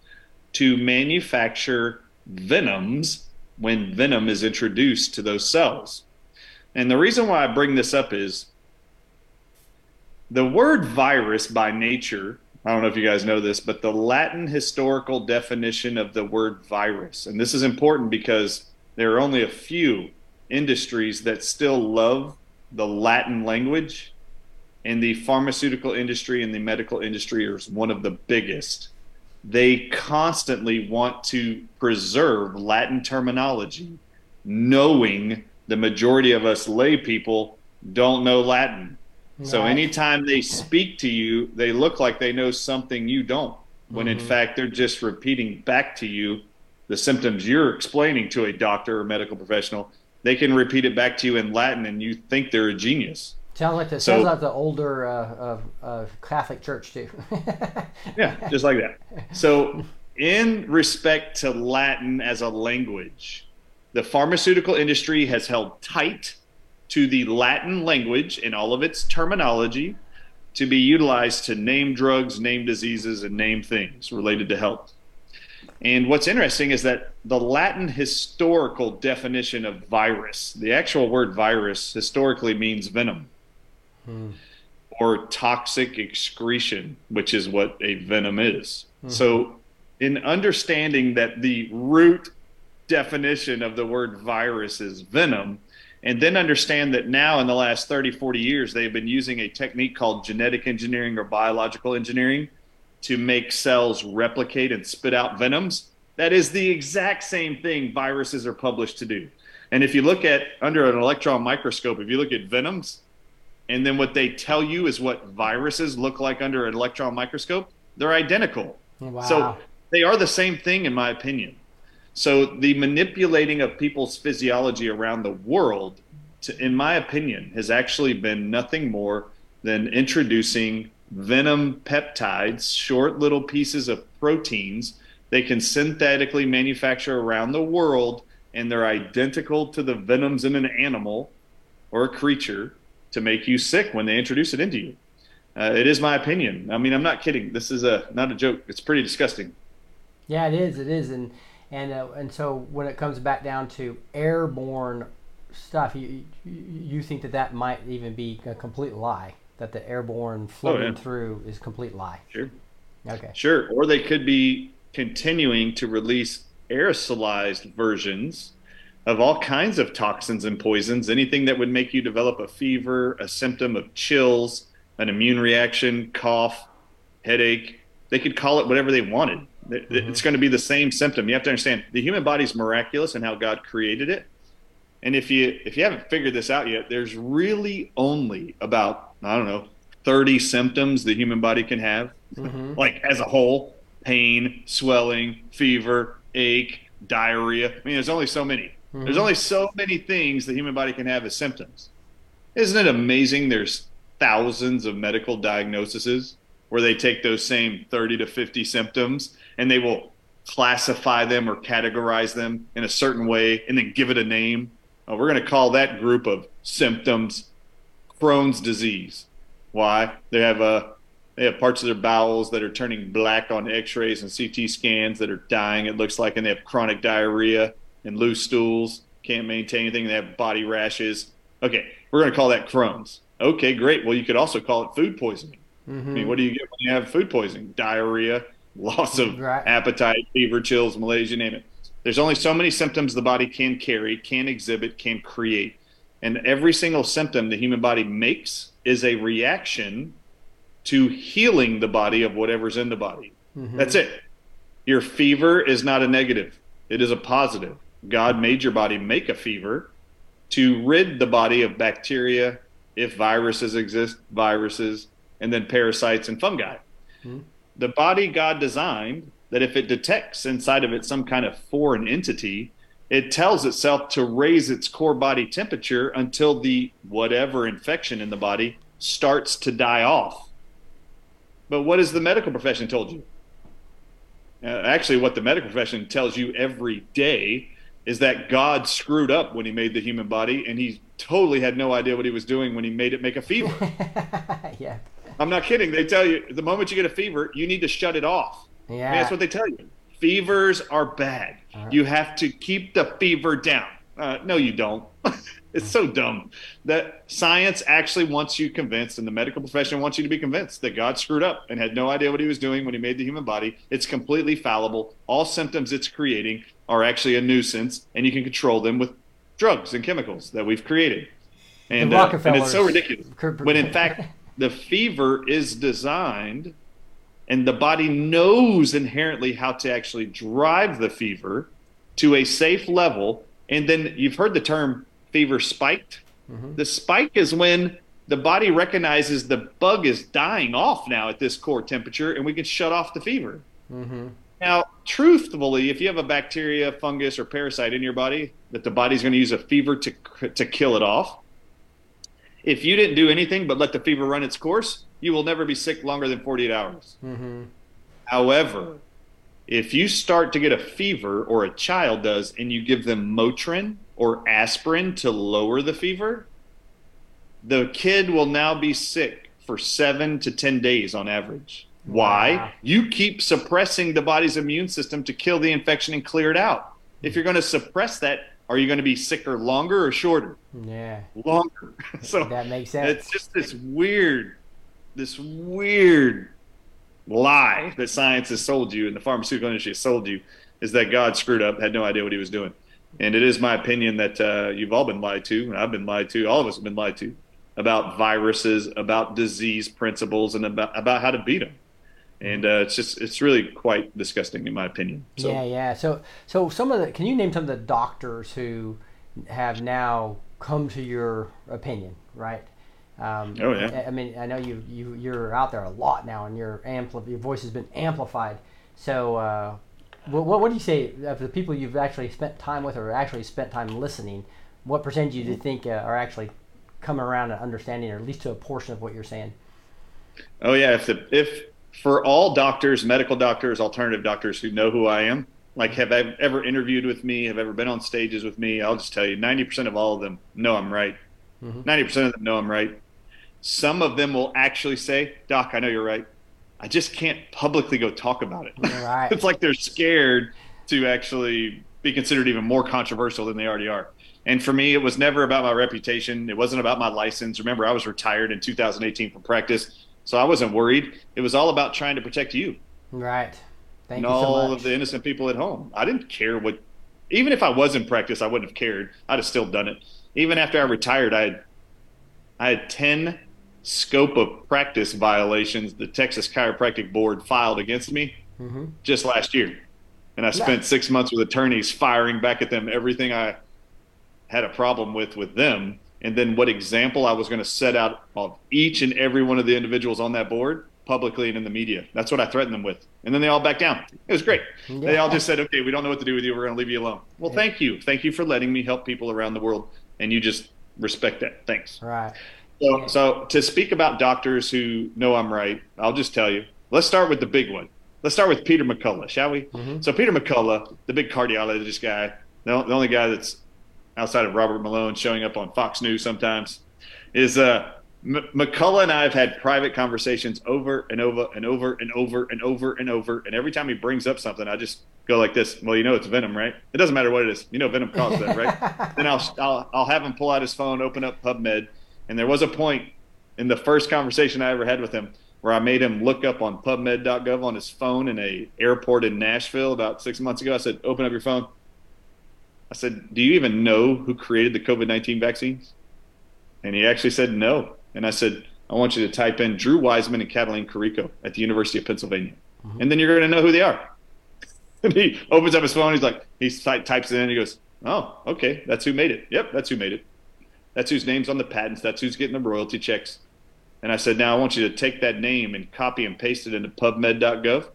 to manufacture venoms when venom is introduced to those cells. And the reason why I bring this up is the word virus by nature, I don't know if you guys know this, but the Latin historical definition of the word virus, and this is important because there are only a few industries that still love the Latin language and the pharmaceutical industry and the medical industry are one of the biggest. They constantly want to preserve Latin terminology, knowing the majority of us lay people don't know Latin. Right. So anytime they speak to you, they look like they know something you don't, when mm-hmm. in fact they're just repeating back to you the symptoms you're explaining to a doctor or medical professional, they can repeat it back to you in Latin, and you think they're a genius. Sounds like the So- sounds like the older uh, uh, Catholic Church too. Yeah, just like that. So, in respect to Latin as a language, the pharmaceutical industry has held tight to the Latin language in all of its terminology to be utilized to name drugs, name diseases, and name things related to health. And what's interesting is that the Latin historical definition of virus, the actual word virus historically means venom Hmm. or toxic excretion, which is what a venom is. Hmm. So, in understanding that the root definition of the word virus is venom, and then understand that now in the last 30, 40 years, they've been using a technique called genetic engineering or biological engineering to make cells replicate and spit out venoms. That is the exact same thing viruses are published to do. And if you look at under an electron microscope, if you look at venoms, and then what they tell you is what viruses look like under an electron microscope, they're identical. Wow. So they are the same thing, in my opinion. So the manipulating of people's physiology around the world, to, in my opinion, has actually been nothing more than introducing venom peptides, short little pieces of proteins they can synthetically manufacture around the world, and they're identical to the venoms in an animal or a creature to make you sick when they introduce it into you. Uh, it is my opinion. I mean, I'm not kidding. This is a not a joke. It's pretty disgusting. Yeah, it is. It is, and and uh, and so when it comes back down to airborne stuff, you you, think that that might even be a complete lie. That the airborne floating yeah. through is a complete lie. Sure. Okay. Sure. Or they could be continuing to release aerosolized versions of all kinds of toxins and poisons, anything that would make you develop a fever, a symptom of chills, an immune reaction, cough, headache. They could call it whatever they wanted. It- It's mm-hmm. going to be the same symptom. You have to understand the human body's miraculous and how God created it. And if you if you haven't figured this out yet, there's really only about I don't know 30 symptoms the human body can have, mm-hmm. like as a whole: pain, swelling, fever, ache, diarrhea. I mean, there's only so many. There's only so many things the human body can have as symptoms. Isn't it amazing? There's thousands of medical diagnoses where they take those same 30 to 50 symptoms and they will classify them or categorize them in a certain way and then give it a name. Uh, we're going to call that group of symptoms Crohn's disease. Why? They have uh, they have parts of their bowels that are turning black on X-rays and CT scans that are dying. It looks like, and they have chronic diarrhea and loose stools. Can't maintain anything. They have body rashes. Okay, we're going to call that Crohn's. Okay, great. Well, you could also call it food poisoning. I mean, mm-hmm. what do you get when you have food poisoning? Diarrhea, loss of Right. appetite, fever, chills, malaise, you name it. There's only so many symptoms the body can carry, can exhibit, can create. And every single symptom the human body makes is a reaction to healing the body of whatever's in the body. Mm-hmm. That's it. Your fever is not a negative, it is a positive. God made your body make a fever to rid the body of bacteria, if viruses exist, viruses, and then parasites and fungi. The body God designed that if it detects inside of it some kind of foreign entity, it tells itself to raise its core body temperature until the whatever infection in the body starts to die off. But what has the medical profession told you? Uh, actually, what the medical profession tells you every day is that God screwed up when he made the human body and he totally had no idea what he was doing when he made it make a fever. yeah. I'm not kidding. They tell you the moment you get a fever, you need to shut it off. I mean, Yeah. that's what they tell you. Fevers are bad. You have to keep the fever down. Uh, no, you don't. it's so dumb that science actually wants you convinced, and the medical profession wants you to be convinced that God screwed up and had no idea what he was doing when he made the human body. It's completely fallible. All symptoms it's creating are actually a nuisance, and you can control them with drugs and chemicals that we've created. And, uh, and it's so ridiculous. When in fact, the fever is designed and the body knows inherently how to actually drive the fever to a safe level. And then you've heard the term fever spiked. The spike is when the body recognizes the bug is dying off now at this core temperature and we can shut off the fever. Now, truthfully, if you have a bacteria, fungus, or parasite in your body, that the body's going to use a fever to to kill it off. If you didn't do anything but let the fever run its course, you will never be sick longer than 48 hours. Mm-hmm. However, if you start to get a fever, or a child does, and you give them Motrin or aspirin to lower the fever, the kid will now be sick for seven to 10 days on average. Why? Wow. You keep suppressing the body's immune system to kill the infection and clear it out. If you're going to suppress that, are you going to be sicker longer or shorter? Yeah, Longer. so that makes sense. it's just this weird, this weird lie that science has sold you and the pharmaceutical industry has sold you is that God screwed up, had no idea what he was doing. And it is my opinion that uh, you've all been lied to, and I've been lied to, all of us have been lied to about viruses, about disease principles, and about, about how to beat them. And uh, it's just, it's really quite disgusting in my opinion. So, Yeah, yeah. So, so some of the can you name some of the doctors who have now come to your opinion, right? Um, Oh, yeah. I I mean, I know you you you're out there a lot now, and your ampli- your voice has been amplified. So, uh, what, what what do you say of the people you've actually spent time with, or actually spent time listening? What percentage do you think uh, are actually coming around and understanding, or at least to a portion of what you're saying? Oh yeah, if the if for all doctors, medical doctors, alternative doctors who know who I am, like have ev- ever interviewed with me, have ever been on stages with me, I'll just tell you, ninety percent of all of them know I'm right. Mm-hmm. 90 percent of them know I'm right. Some of them will actually say, "Doc, I know you're right. I just can't publicly go talk about it." Right. it's like they're scared to actually be considered even more controversial than they already are. And for me, it was never about my reputation. It wasn't about my license. Remember, I was retired in 2018 from practice, so I wasn't worried. It was all about trying to protect you Right. Thank and you so all much. of the innocent people at home. I didn't care what, even if I was in practice, I wouldn't have cared. I'd have still done it. Even after I retired, I had, I had 10 scope of practice violations the Texas Chiropractic Board filed against me Mhm. just last year. And I spent six months with attorneys firing back at them everything I had a problem with with them. And then what example I was going to set out of each and every one of the individuals on that board publicly and in the media. That's what I threatened them with. And then they all backed down. It was great. They all just said, okay, we don't know what to do with you. We're going to leave you alone. Well, thank you. Thank you for letting me help people around the world. And you just respect that. Thanks. Right. So, so to speak about doctors who know I'm right, I'll just tell you. Let's start with the big one. Let's start with Peter McCullough, shall we? Mm-hmm. So Peter McCullough, the big cardiologist guy, the, the only guy that's outside of Robert Malone showing up on Fox News sometimes, is uh, M- McCullough and I have had private conversations over and over and over and over and over and over. And every time he brings up something, I just go like this. Well, you know it's venom, right? It doesn't matter what it is. You know venom causes that, right? then I'll, I'll I'll have him pull out his phone, open up PubMed, and there was a point in the first conversation I ever had with him where I made him look up on PubMed.gov on his phone in a airport in Nashville about six months ago. I said, "Open up your phone." I said, "Do you even know who created the COVID nineteen vaccines?" And he actually said no. And I said, "I want you to type in Drew Weissman and Catalina Karikó at the University of Pennsylvania, mm-hmm. and then you're going to know who they are." And he opens up his phone. He's like, he ty- types it in. And he goes, "Oh, okay, that's who made it. Yep, that's who made it. That's whose name's on the patents. That's who's getting the royalty checks." And I said, "Now I want you to take that name and copy and paste it into PubMed.gov,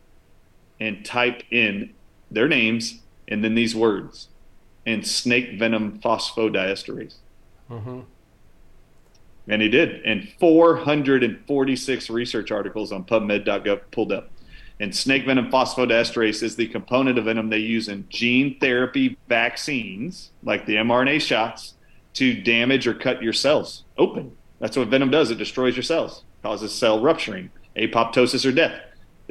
and type in their names and then these words, and snake venom phosphodiesterase." hmm And he did. And 446 research articles on PubMed.gov pulled up. And snake venom phosphodiesterase is the component of venom they use in gene therapy vaccines, like the mRNA shots, to damage or cut your cells open. That's what venom does. It destroys your cells, causes cell rupturing, apoptosis, or death.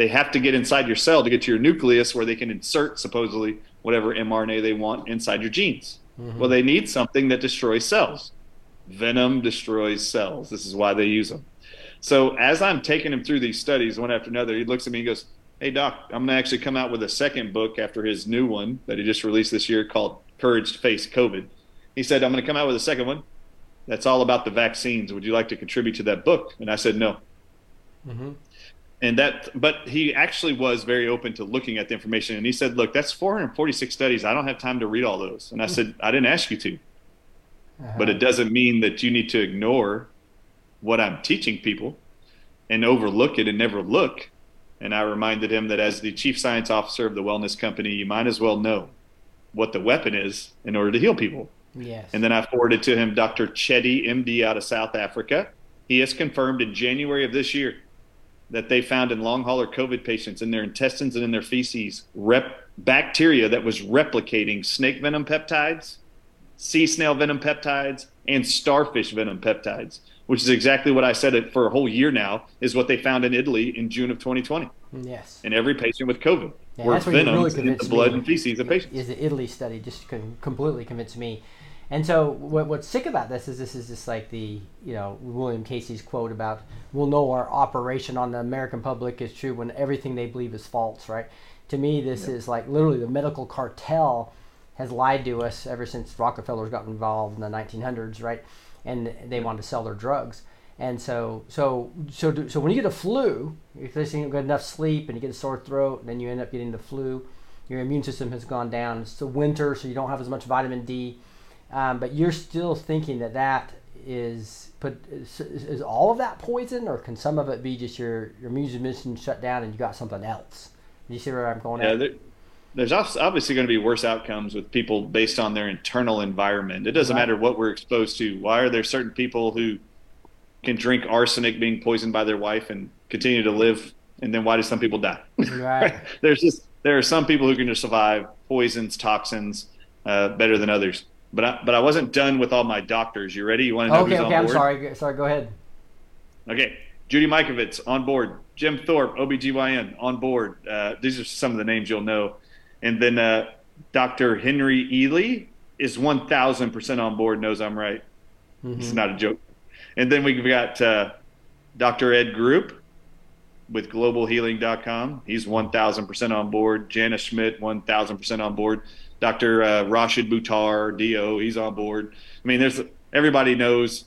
They have to get inside your cell to get to your nucleus where they can insert, supposedly, whatever mRNA they want inside your genes. Well, they need something that destroys cells. Venom destroys cells. This is why they use them. So as I'm taking him through these studies one after another, he looks at me and goes, Hey, Doc, I'm going to actually come out with a second book after his new one that he just released this year called Courage to Face COVID. He said, I'm going to come out with a second one that's all about the vaccines. Would you like to contribute to that book? And I said, No. hmm And that, but he actually was very open to looking at the information. And he said, Look, that's 446 studies. I don't have time to read all those. And I said, I didn't ask you to but it uh-huh. doesn't mean that you need to ignore what I'm teaching people and overlook it and never look And I reminded him that as the chief science officer of the wellness company, you might as well know what the weapon is in order to heal people. Yes. And then I forwarded to him Dr. Chetty, MD, out of South Africa. He has confirmed in January of this year that they found in long hauler COVID patients in their intestines and in their feces rep- bacteria that was replicating snake venom peptides, sea snail venom peptides, and starfish venom peptides, which is exactly what I said it for a whole year now, is what they found in Italy in June of 2020 yes. in every patient with COVID. Yeah, where that's what you venom really in the blood me. and feces of patients. Is the Italy study just completely convinced me. And so what, what's sick about this is this is just like the you know William Casey's quote about we'll know our operation on the American public is true when everything they believe is false, right? To me, this is like literally the medical cartel has lied to us ever since Rockefellers got involved in the 1900s, right? And they wanted to sell their drugs. And so, so, so, do, so when you get a flu, if you don't get enough sleep and you get a sore throat, and then you end up getting the flu, your immune system has gone down. It's the winter, so you don't have as much vitamin D. Um, but you're still thinking that that is put is, is all of that poison, or can some of it be just your your immune system shut down and you got something else? Do you see where I'm going? Yeah, at? there, there's obviously going to be worse outcomes with people based on their internal environment. It doesn't Right. matter what we're exposed to. Why are there certain people who can drink arsenic being poisoned by their wife and continue to live, and then why do some people die? Right. There's just there are some people who can just survive poisons, toxins uh, better than others. But I, but I wasn't done with all my doctors. You ready? You want to know Okay, who's okay. on I'm sorry. Sorry. Go ahead. Okay. Judy Mikovits on board. Jim Thorp, OBGYN, on board. Uh, these are some of the names you'll know. And then uh, Dr. Henry Ealy is 1,000% on board, knows I'm right. Mm-hmm. It's not a joke. And then we've got uh, Dr. Ed Group with globalhealing.com. He's 1,000% on board. Janice Schmidt, 1,000% on board. Dr. Uh, Rashid Buttar, DO, he's on board. I mean, there's everybody knows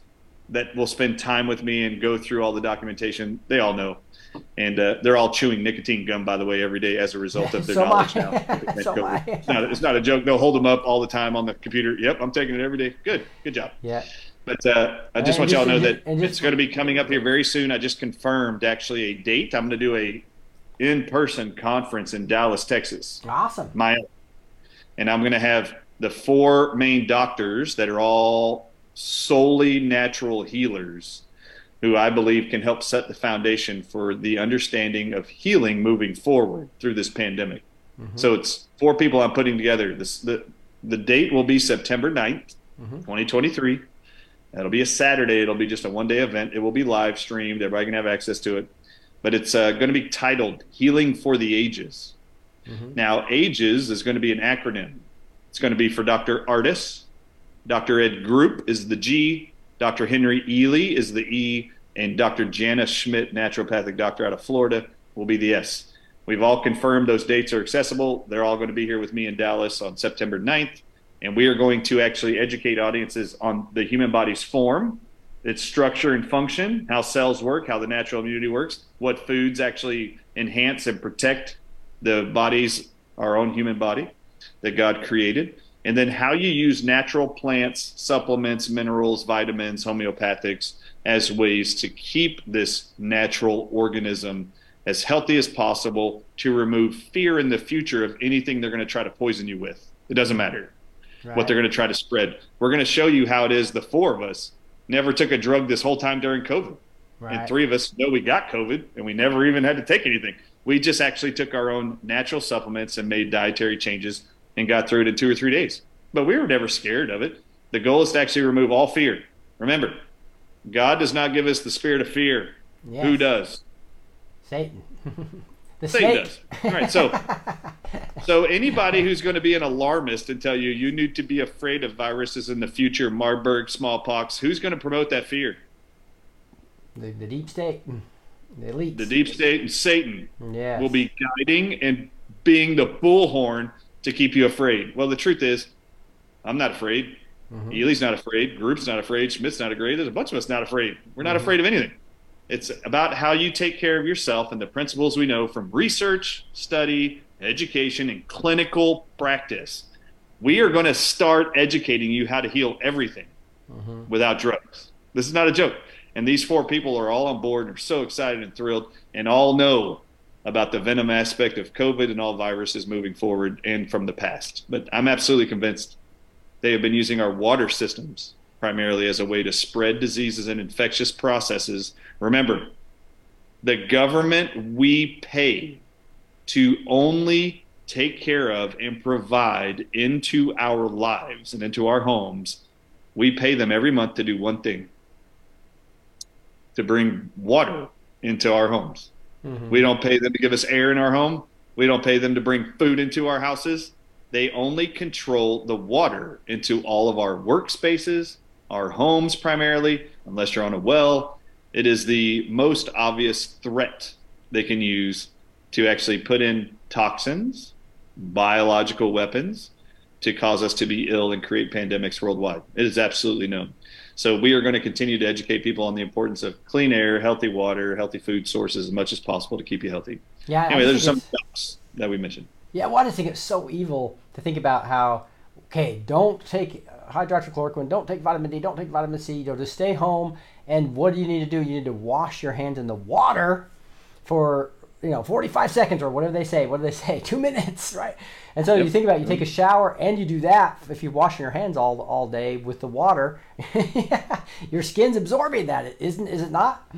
that will spend time with me and go through all the documentation. They all know. And uh, they're all chewing nicotine gum, by the way, every day as a result of their So knowledge I. now. So I. it's, not, it's not a joke. They'll hold them up all the time on the computer. Yep, I'm taking it every day. Good, good job. Yeah. But uh, I just And want y'all to know just- that just- it's going to be coming up here very soon. I just confirmed actually a date. I'm going to do a in-person conference in Dallas, Texas, Awesome. my. And I'm going to have the four main doctors that are all solely natural healers who I believe can help set the foundation for the understanding of healing moving forward through this pandemic. So it's four people I'm putting together. This the the date will be September 9th, 2023. It'll be a Saturday. It'll be just a one day event. It will be live streamed. Everybody can have access to it. But it's uh, going to be titled Healing for the Ages. Mm-hmm. Now, AGES is going to be an acronym. It's going to be for Dr. Ardis. Dr. Ed Group is the G. Dr. Henry Ealy is the E. And Dr. Janice Schmidt, naturopathic doctor out of Florida, will be the S. We've all confirmed those dates are accessible. They're all going to be here with me in Dallas on September 9th. And we are going to actually educate audiences on the human body's form, its structure and function, how cells work, how the natural immunity works, what foods actually enhance and protect the bodies, our own human body that God created, and then how you use natural plants, supplements, minerals, vitamins, homeopathics as ways to keep this natural organism as healthy as possible to remove fear in the future of anything they're going to try to poison you with. It doesn't matter what they're going to try to spread. We're going to show you how it is the four of us never took a drug this whole time during COVID. Right. And three of us know we got COVID and we never even had to take anything. We just actually took our own natural supplements and made dietary changes and got through it in two or three days. But we were never scared of it. The goal is to actually remove all fear. Remember, God does not give us the spirit of fear. Yes. Who does? Satan. the Satan snake. does. All right, so so anybody who's going to be an alarmist and tell you you need to be afraid of viruses in the future, Marburg, smallpox, who's going to promote that fear? The, the deep state. The elites. The deep state and Satan Yes. will be guiding and being the bullhorn to keep you afraid. Well, the truth is, I'm not afraid. Mm-hmm. Ealy's not afraid. Group's not afraid. Schmidt's not afraid. There's a bunch of us not afraid. We're not mm-hmm. afraid of anything. It's about how you take care of yourself and the principles we know from research, study, education, and clinical practice. We are going to start educating you how to heal everything mm-hmm. without drugs. This is not a joke. And these four people are all on board and are so excited and thrilled and all know about the venom aspect of COVID and all viruses moving forward and from the past. But I'm absolutely convinced they have been using our water systems primarily as a way to spread diseases and infectious processes. Remember, the government we pay to only take care of and provide into our lives and into our homes, we pay them every month to do one thing to bring water into our homes. Mm-hmm. We don't pay them to give us air in our home. We don't pay them to bring food into our houses. They only control the water into all of our workspaces, our homes primarily, unless you're on a well. It is the most obvious threat they can use to actually put in toxins, biological weapons to cause us to be ill and create pandemics worldwide. It is absolutely known. So we are going to continue to educate people on the importance of clean air, healthy water, healthy food sources as much as possible to keep you healthy. Yeah. Anyway, there's some steps that we mentioned. Yeah, well, I just think it's so evil to think about how, okay, don't take hydroxychloroquine, don't take vitamin D, don't take vitamin C, you know, just stay home. And what do you need to do? You need to wash your hands in the water for you know 45 seconds or whatever they say what do they say? Two minutes right? And so yep. you think about it, you take a mm-hmm. shower and you do that if you're washing your hands all all day with the water your skin's absorbing that isn't is it not?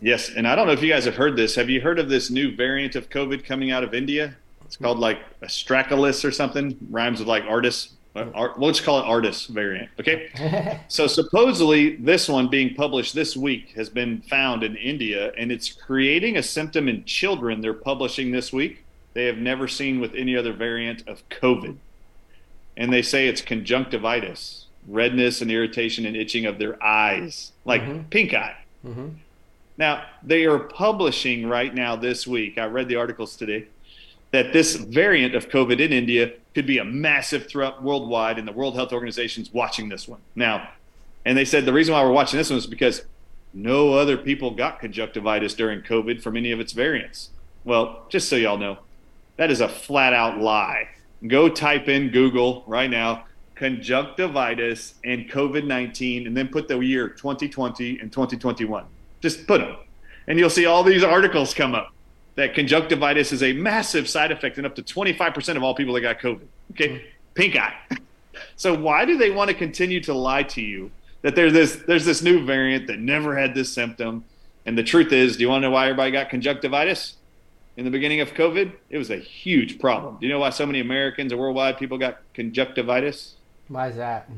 Yes and i don't know if you guys have heard this. Have you heard of this new variant of covid coming out of india? It's called like astragalus or something. Rhymes with like artist Art, let's call it artist variant. Okay. so supposedly this one being published this week has been found in India and it's creating a symptom in children they're publishing this week. They have never seen with any other variant of COVID. And they say it's conjunctivitis, redness and irritation and itching of their eyes, like mm-hmm. pink eye. Mm-hmm. Now, they are publishing right now this week. I read the articles today that this variant of COVID in India could be a massive threat worldwide, and the World Health Organization is watching this one now. And they said the reason why we're watching this one is because no other people got conjunctivitis during COVID from any of its variants. Well, just so y'all know, that is a flat out lie. Go type in Google right now conjunctivitis and COVID 19, and then put the year 2020 and 2021. Just put them, and you'll see all these articles come up that conjunctivitis is a massive side effect in up to 25% of all people that got COVID. Okay, mm-hmm. pink eye. so why do they want to continue to lie to you that there's this there's this new variant that never had this symptom? And the truth is, do you want to know why everybody got conjunctivitis in the beginning of COVID? It was a huge problem. Do you know why so many Americans or worldwide people got conjunctivitis? Why is that?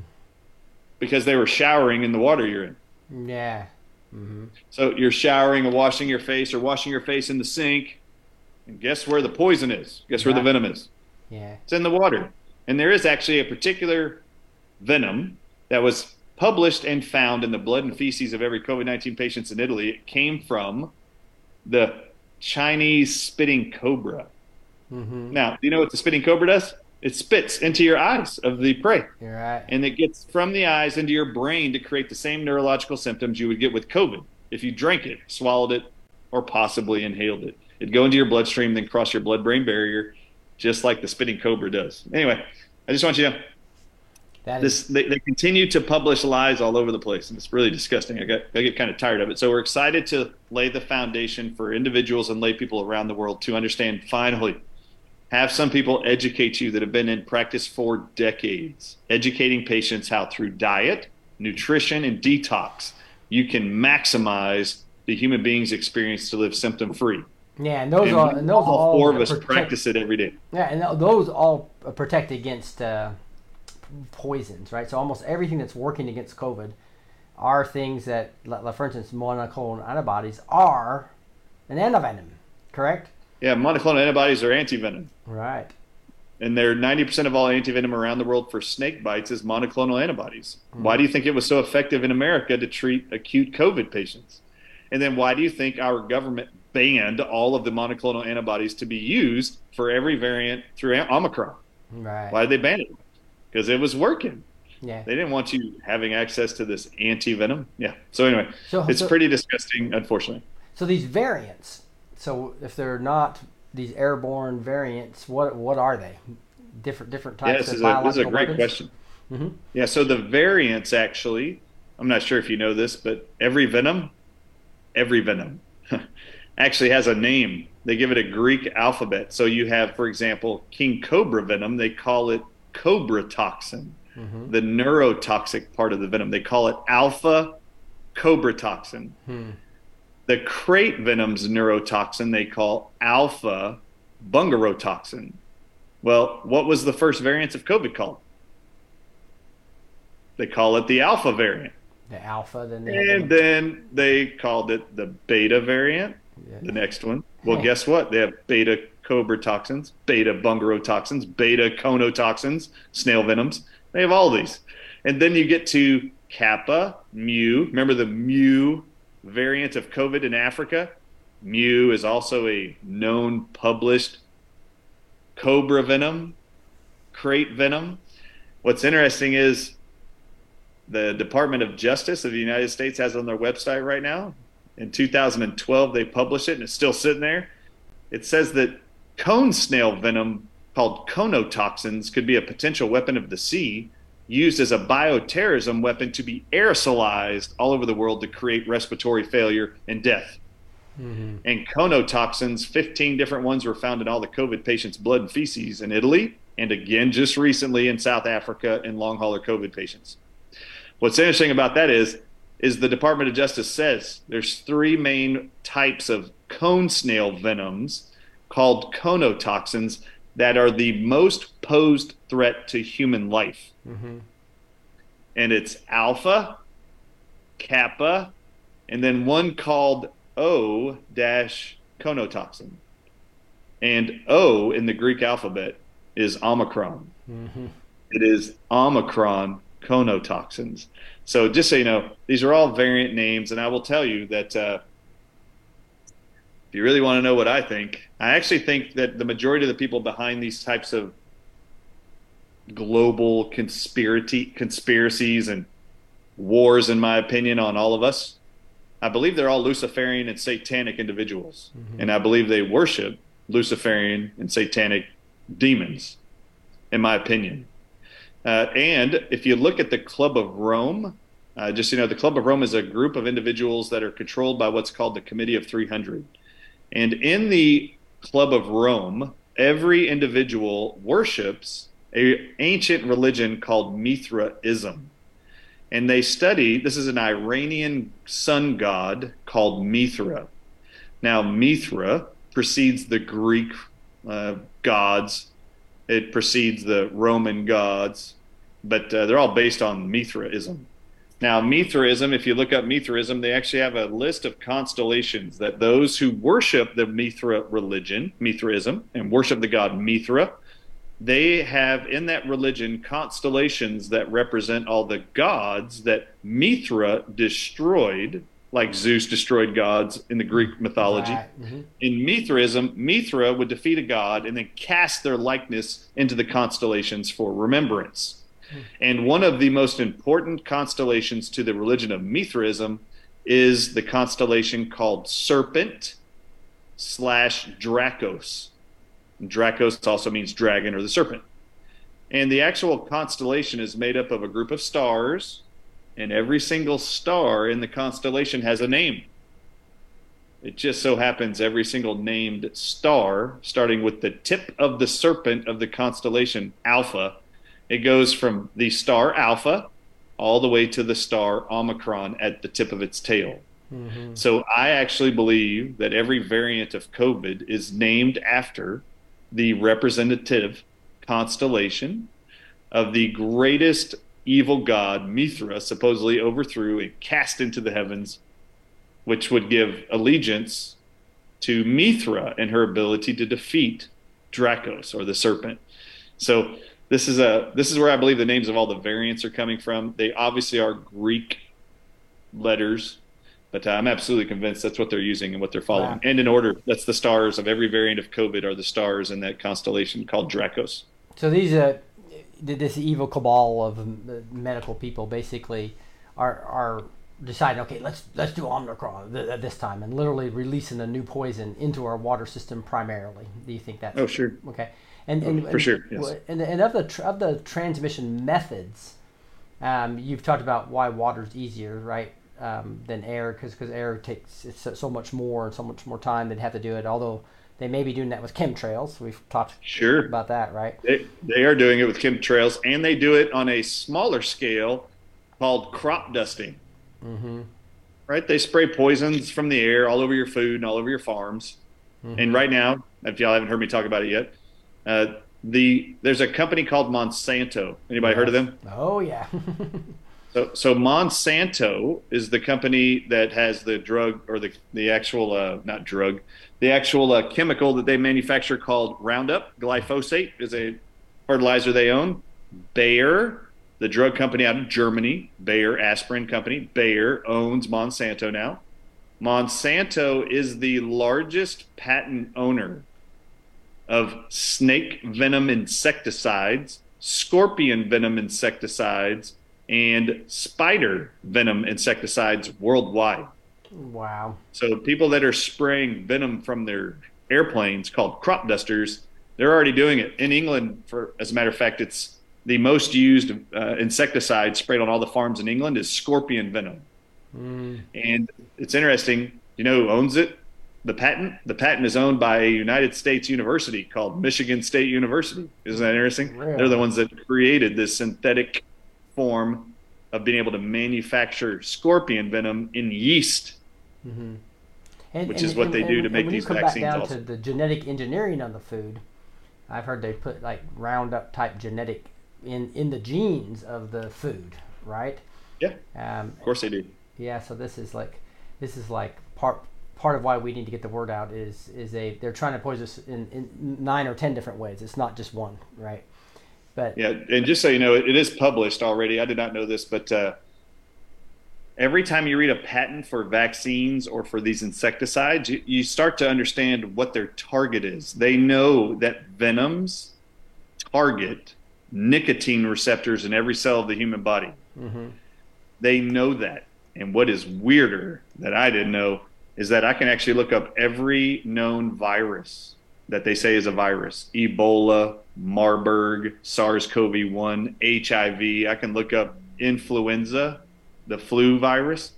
Because they were showering in the water you're in. Yeah. Mm-hmm. So you're showering and washing your face or washing your face in the sink. And guess where the poison is? Guess where the venom is? Yeah. It's in the water. And there is actually a particular venom that was published and found in the blood and feces of every COVID 19 patients in Italy. It came from the Chinese spitting cobra. Mm-hmm. Now, do you know what the spitting cobra does? It spits into your eyes of the prey. You're right. And it gets from the eyes into your brain to create the same neurological symptoms you would get with COVID if you drank it, swallowed it, or possibly inhaled it. It'd go into your bloodstream, then cross your blood brain barrier, just like the spitting cobra does. Anyway, I just want you to know. That this, they, they continue to publish lies all over the place, and it's really disgusting. I get, I get kind of tired of it. So we're excited to lay the foundation for individuals and lay people around the world to understand finally have some people educate you that have been in practice for decades, educating patients how through diet, nutrition, and detox you can maximize the human being's experience to live symptom free. Yeah, and those and are and those all, all four of us protect, practice it every day. Yeah, and those all protect against uh, poisons, right? So almost everything that's working against COVID are things that, like, for instance, monoclonal antibodies are an antivenom, correct? Yeah, monoclonal antibodies are antivenom. Right. And they're 90% of all antivenom around the world for snake bites is monoclonal antibodies. Mm. Why do you think it was so effective in America to treat acute COVID patients? And then why do you think our government banned all of the monoclonal antibodies to be used for every variant through Omicron? Right. Why did they ban it? Because it was working. Yeah. They didn't want you having access to this anti venom. Yeah. So anyway, so, it's so, pretty disgusting, unfortunately. So these variants, so if they're not these airborne variants, what what are they? Different different types. Yeah, this of is a, this is a great weapons? question. Mm-hmm. Yeah, so the variants actually, I'm not sure if you know this, but every venom, every venom actually has a name. They give it a Greek alphabet. So you have, for example, king cobra venom. They call it cobra toxin, mm-hmm. the neurotoxic part of the venom. They call it alpha cobra toxin. Hmm. The krait venom's neurotoxin they call alpha bungarotoxin. Well, what was the first variant of COVID called? They call it the alpha variant. The alpha, then the and then they called it the beta variant. Yeah. The next one. Well, oh. guess what? They have beta cobra toxins, beta bungarotoxins, beta conotoxins, snail venoms. They have all these. And then you get to kappa, mu. Remember the mu variant of COVID in Africa? Mu is also a known published cobra venom, krait venom. What's interesting is the Department of Justice of the United States has on their website right now. In 2012, they published it and it's still sitting there. It says that cone snail venom called conotoxins could be a potential weapon of the sea used as a bioterrorism weapon to be aerosolized all over the world to create respiratory failure and death. Mm-hmm. And conotoxins, 15 different ones were found in all the COVID patients' blood and feces in Italy, and again just recently in South Africa in long hauler COVID patients. What's interesting about that is, is the Department of Justice says there's three main types of cone snail venoms called conotoxins that are the most posed threat to human life. Mm-hmm. And it's alpha, kappa, and then one called O dash conotoxin. And O in the Greek alphabet is Omicron. Mm-hmm. It is Omicron conotoxins. So just so you know, these are all variant names, and I will tell you that uh, if you really want to know what I think, I actually think that the majority of the people behind these types of global conspiracy conspiracies and wars, in my opinion, on all of us, I believe they're all Luciferian and satanic individuals, mm-hmm. and I believe they worship Luciferian and satanic demons, in my opinion. Uh, and if you look at the Club of Rome, uh, just you know, the Club of Rome is a group of individuals that are controlled by what's called the Committee of 300. And in the Club of Rome, every individual worships a ancient religion called Mithraism. And they study, this is an Iranian sun god called Mithra. Now, Mithra precedes the Greek uh, gods, it precedes the Roman gods, but uh, they're all based on Mithraism. Now, Mithraism, if you look up Mithraism, they actually have a list of constellations that those who worship the Mithra religion, Mithraism, and worship the god Mithra, they have in that religion constellations that represent all the gods that Mithra destroyed, like Zeus destroyed gods in the Greek mythology. Right. Mm-hmm. In Mithraism, Mithra would defeat a god and then cast their likeness into the constellations for remembrance. And one of the most important constellations to the religion of Mithraism is the constellation called Serpent slash Dracos. Dracos also means dragon or the serpent. And the actual constellation is made up of a group of stars, and every single star in the constellation has a name. It just so happens every single named star, starting with the tip of the serpent of the constellation Alpha, it goes from the star Alpha all the way to the star Omicron at the tip of its tail. Mm-hmm. So I actually believe that every variant of COVID is named after the representative constellation of the greatest evil god Mithra supposedly overthrew and cast into the heavens, which would give allegiance to Mithra and her ability to defeat Dracos or the serpent. So this is a this is where I believe the names of all the variants are coming from. They obviously are Greek letters, but uh, I'm absolutely convinced that's what they're using and what they're following. Wow. And in order, that's the stars of every variant of COVID are the stars in that constellation called Dracos. So these uh, this evil cabal of medical people basically are are deciding, okay, let's let's do Omicron th- this time, and literally releasing a new poison into our water system primarily. Do you think that oh sure okay? And, and for sure, yes. And, and of the of the transmission methods, um, you've talked about why water's easier, right? Um, than air because because air takes it's so, so much more and so much more time they'd have to do it. Although they may be doing that with chemtrails. We've talked Sure. about that, right? They, they are doing it with chemtrails, and they do it on a smaller scale called crop dusting. Mm-hmm. Right? They spray poisons from the air all over your food and all over your farms. And right now, if y'all haven't heard me talk about it yet, uh, the there's a company called Monsanto. Anybody heard of them? Oh yeah. So, so Monsanto is the company that has the drug or the the actual uh, not drug, the actual uh, chemical that they manufacture called Roundup. Glyphosate is a fertilizer they own. Bayer, the drug company out of Germany, Bayer aspirin company, Bayer owns Monsanto now. Monsanto is the largest patent owner of snake venom insecticides, scorpion venom insecticides, and spider venom insecticides worldwide. wow. So people that are spraying venom from their airplanes called crop dusters, they're already doing it in England. For as a matter of fact, it's the most used uh, insecticide sprayed on all the farms in England is scorpion venom. Mm. And it's interesting. You know who owns it? The patent. The patent is owned by a United States university called Michigan State University. Isn't that interesting? Really? They're the ones that created this synthetic form of being able to manufacture scorpion venom in yeast. Mm-hmm. And, Which is what they do to make these vaccines back down also. to the genetic engineering on the food, I've heard they put like Roundup type genetic in in the genes of the food, right? Yeah, Um, of course they do. yeah. So this is like this is like part part of why we need to get the word out is is a they're trying to poison us in, in nine or ten different ways. It's not just one, right? But Yeah, and just so you know, it, it is published already. I did not know this, but uh, every time you read a patent for vaccines or for these insecticides, you, you start to understand what their target is. They know that venoms target nicotine receptors in every cell of the human body. mhm. They know that. And what is weirder that I didn't know is that I can actually look up every known virus that they say is a virus Ebola, Marburg, SARS CoV 1, HIV. I can look up influenza, the flu virus.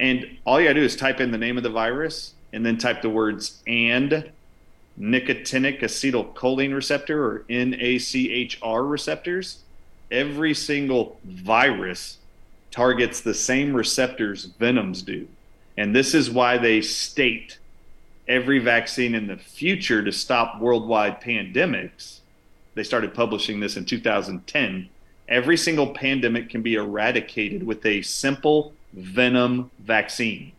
And all you gotta do is type in the name of the virus and then type the words and nicotinic acetylcholine receptor or NACHR receptors. Every single virus targets the same receptors venoms do. And this is why they state every vaccine in the future to stop worldwide pandemics. They started publishing this in 2010. Every single pandemic can be eradicated with a simple venom vaccine.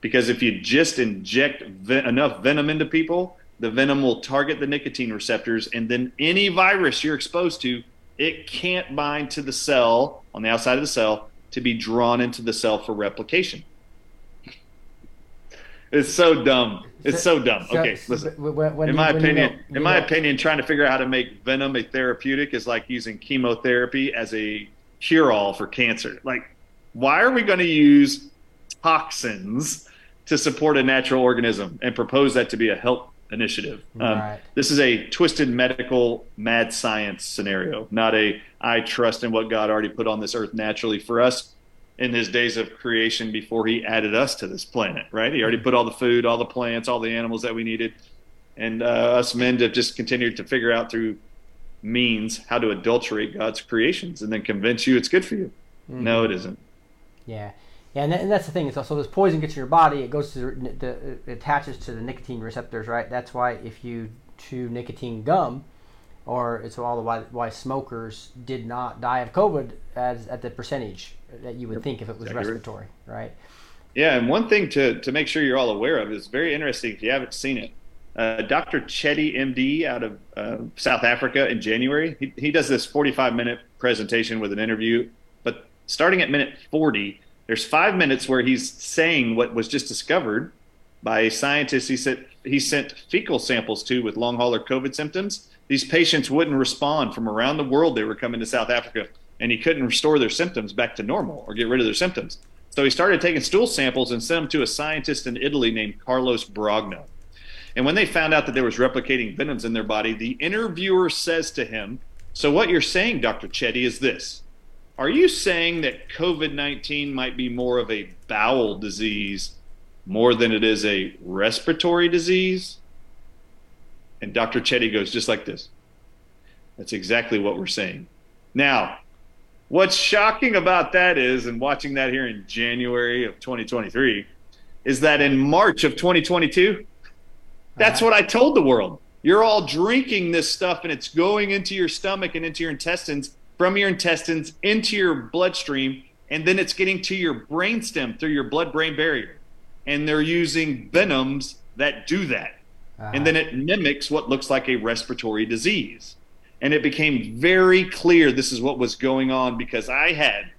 Because if you just inject ve- enough venom into people, the venom will target the nicotine receptors, and then any virus you're exposed to, it can't bind to the cell on the outside of the cell to be drawn into the cell for replication. It's so dumb. It's so dumb. So- Okay, listen. when- when In my you opinion, know- in my know- opinion, trying to figure out how to make venom a therapeutic is like using chemotherapy as a cure-all for cancer. Like, why are we going to use toxins to support a natural organism and propose that to be a health initiative? Um, Right. This is a twisted medical mad science scenario, not a I trust in what God already put on this earth naturally for us in his days of creation before he added us to this planet, right? He already put all the food, all the plants, all the animals that we needed. And uh, us men have just continued to figure out through means how to adulterate God's creations and then convince you it's good for you. No, it isn't. Yeah, yeah, and, that, and that's the thing. Is also this poison gets in your body. It goes to the, the it attaches to the nicotine receptors, right? That's why if you chew nicotine gum, or it's all the why, why smokers did not die of COVID as at the percentage that you would think if it was Exactly respiratory, right? Yeah, and one thing to, to make sure you're all aware of is very interesting if you haven't seen it. Uh, Dr. Chetty, MD, out of uh, South Africa in January, he, he does this 45 minute presentation with an interview. But starting at minute 40, there's five minutes where he's saying what was just discovered by scientists he sent, he sent fecal samples to with long hauler COVID symptoms. These patients wouldn't respond from around the world. They were coming to South Africa, and he couldn't restore their symptoms back to normal or get rid of their symptoms. So he started taking stool samples and sent them to a scientist in Italy named Carlos Brogna. And when they found out that there was replicating venoms in their body, the interviewer says to him, "So what you're saying, Dr. Chetty, is this: are you saying that COVID 19 might be more of a bowel disease more than it is a respiratory disease? And Dr. Chetty goes just like this. That's exactly what we're saying. Now, what's shocking about that is, and watching that here in January of 2023, is that in March of 2022, that's uh-huh. what I told the world. You're all drinking this stuff and it's going into your stomach and into your intestines, from your intestines into your bloodstream, and then it's getting to your brainstem through your blood brain barrier. And they're using venoms that do that. And uh-huh. then it mimics what looks like a respiratory disease. And it became very clear this is what was going on because I had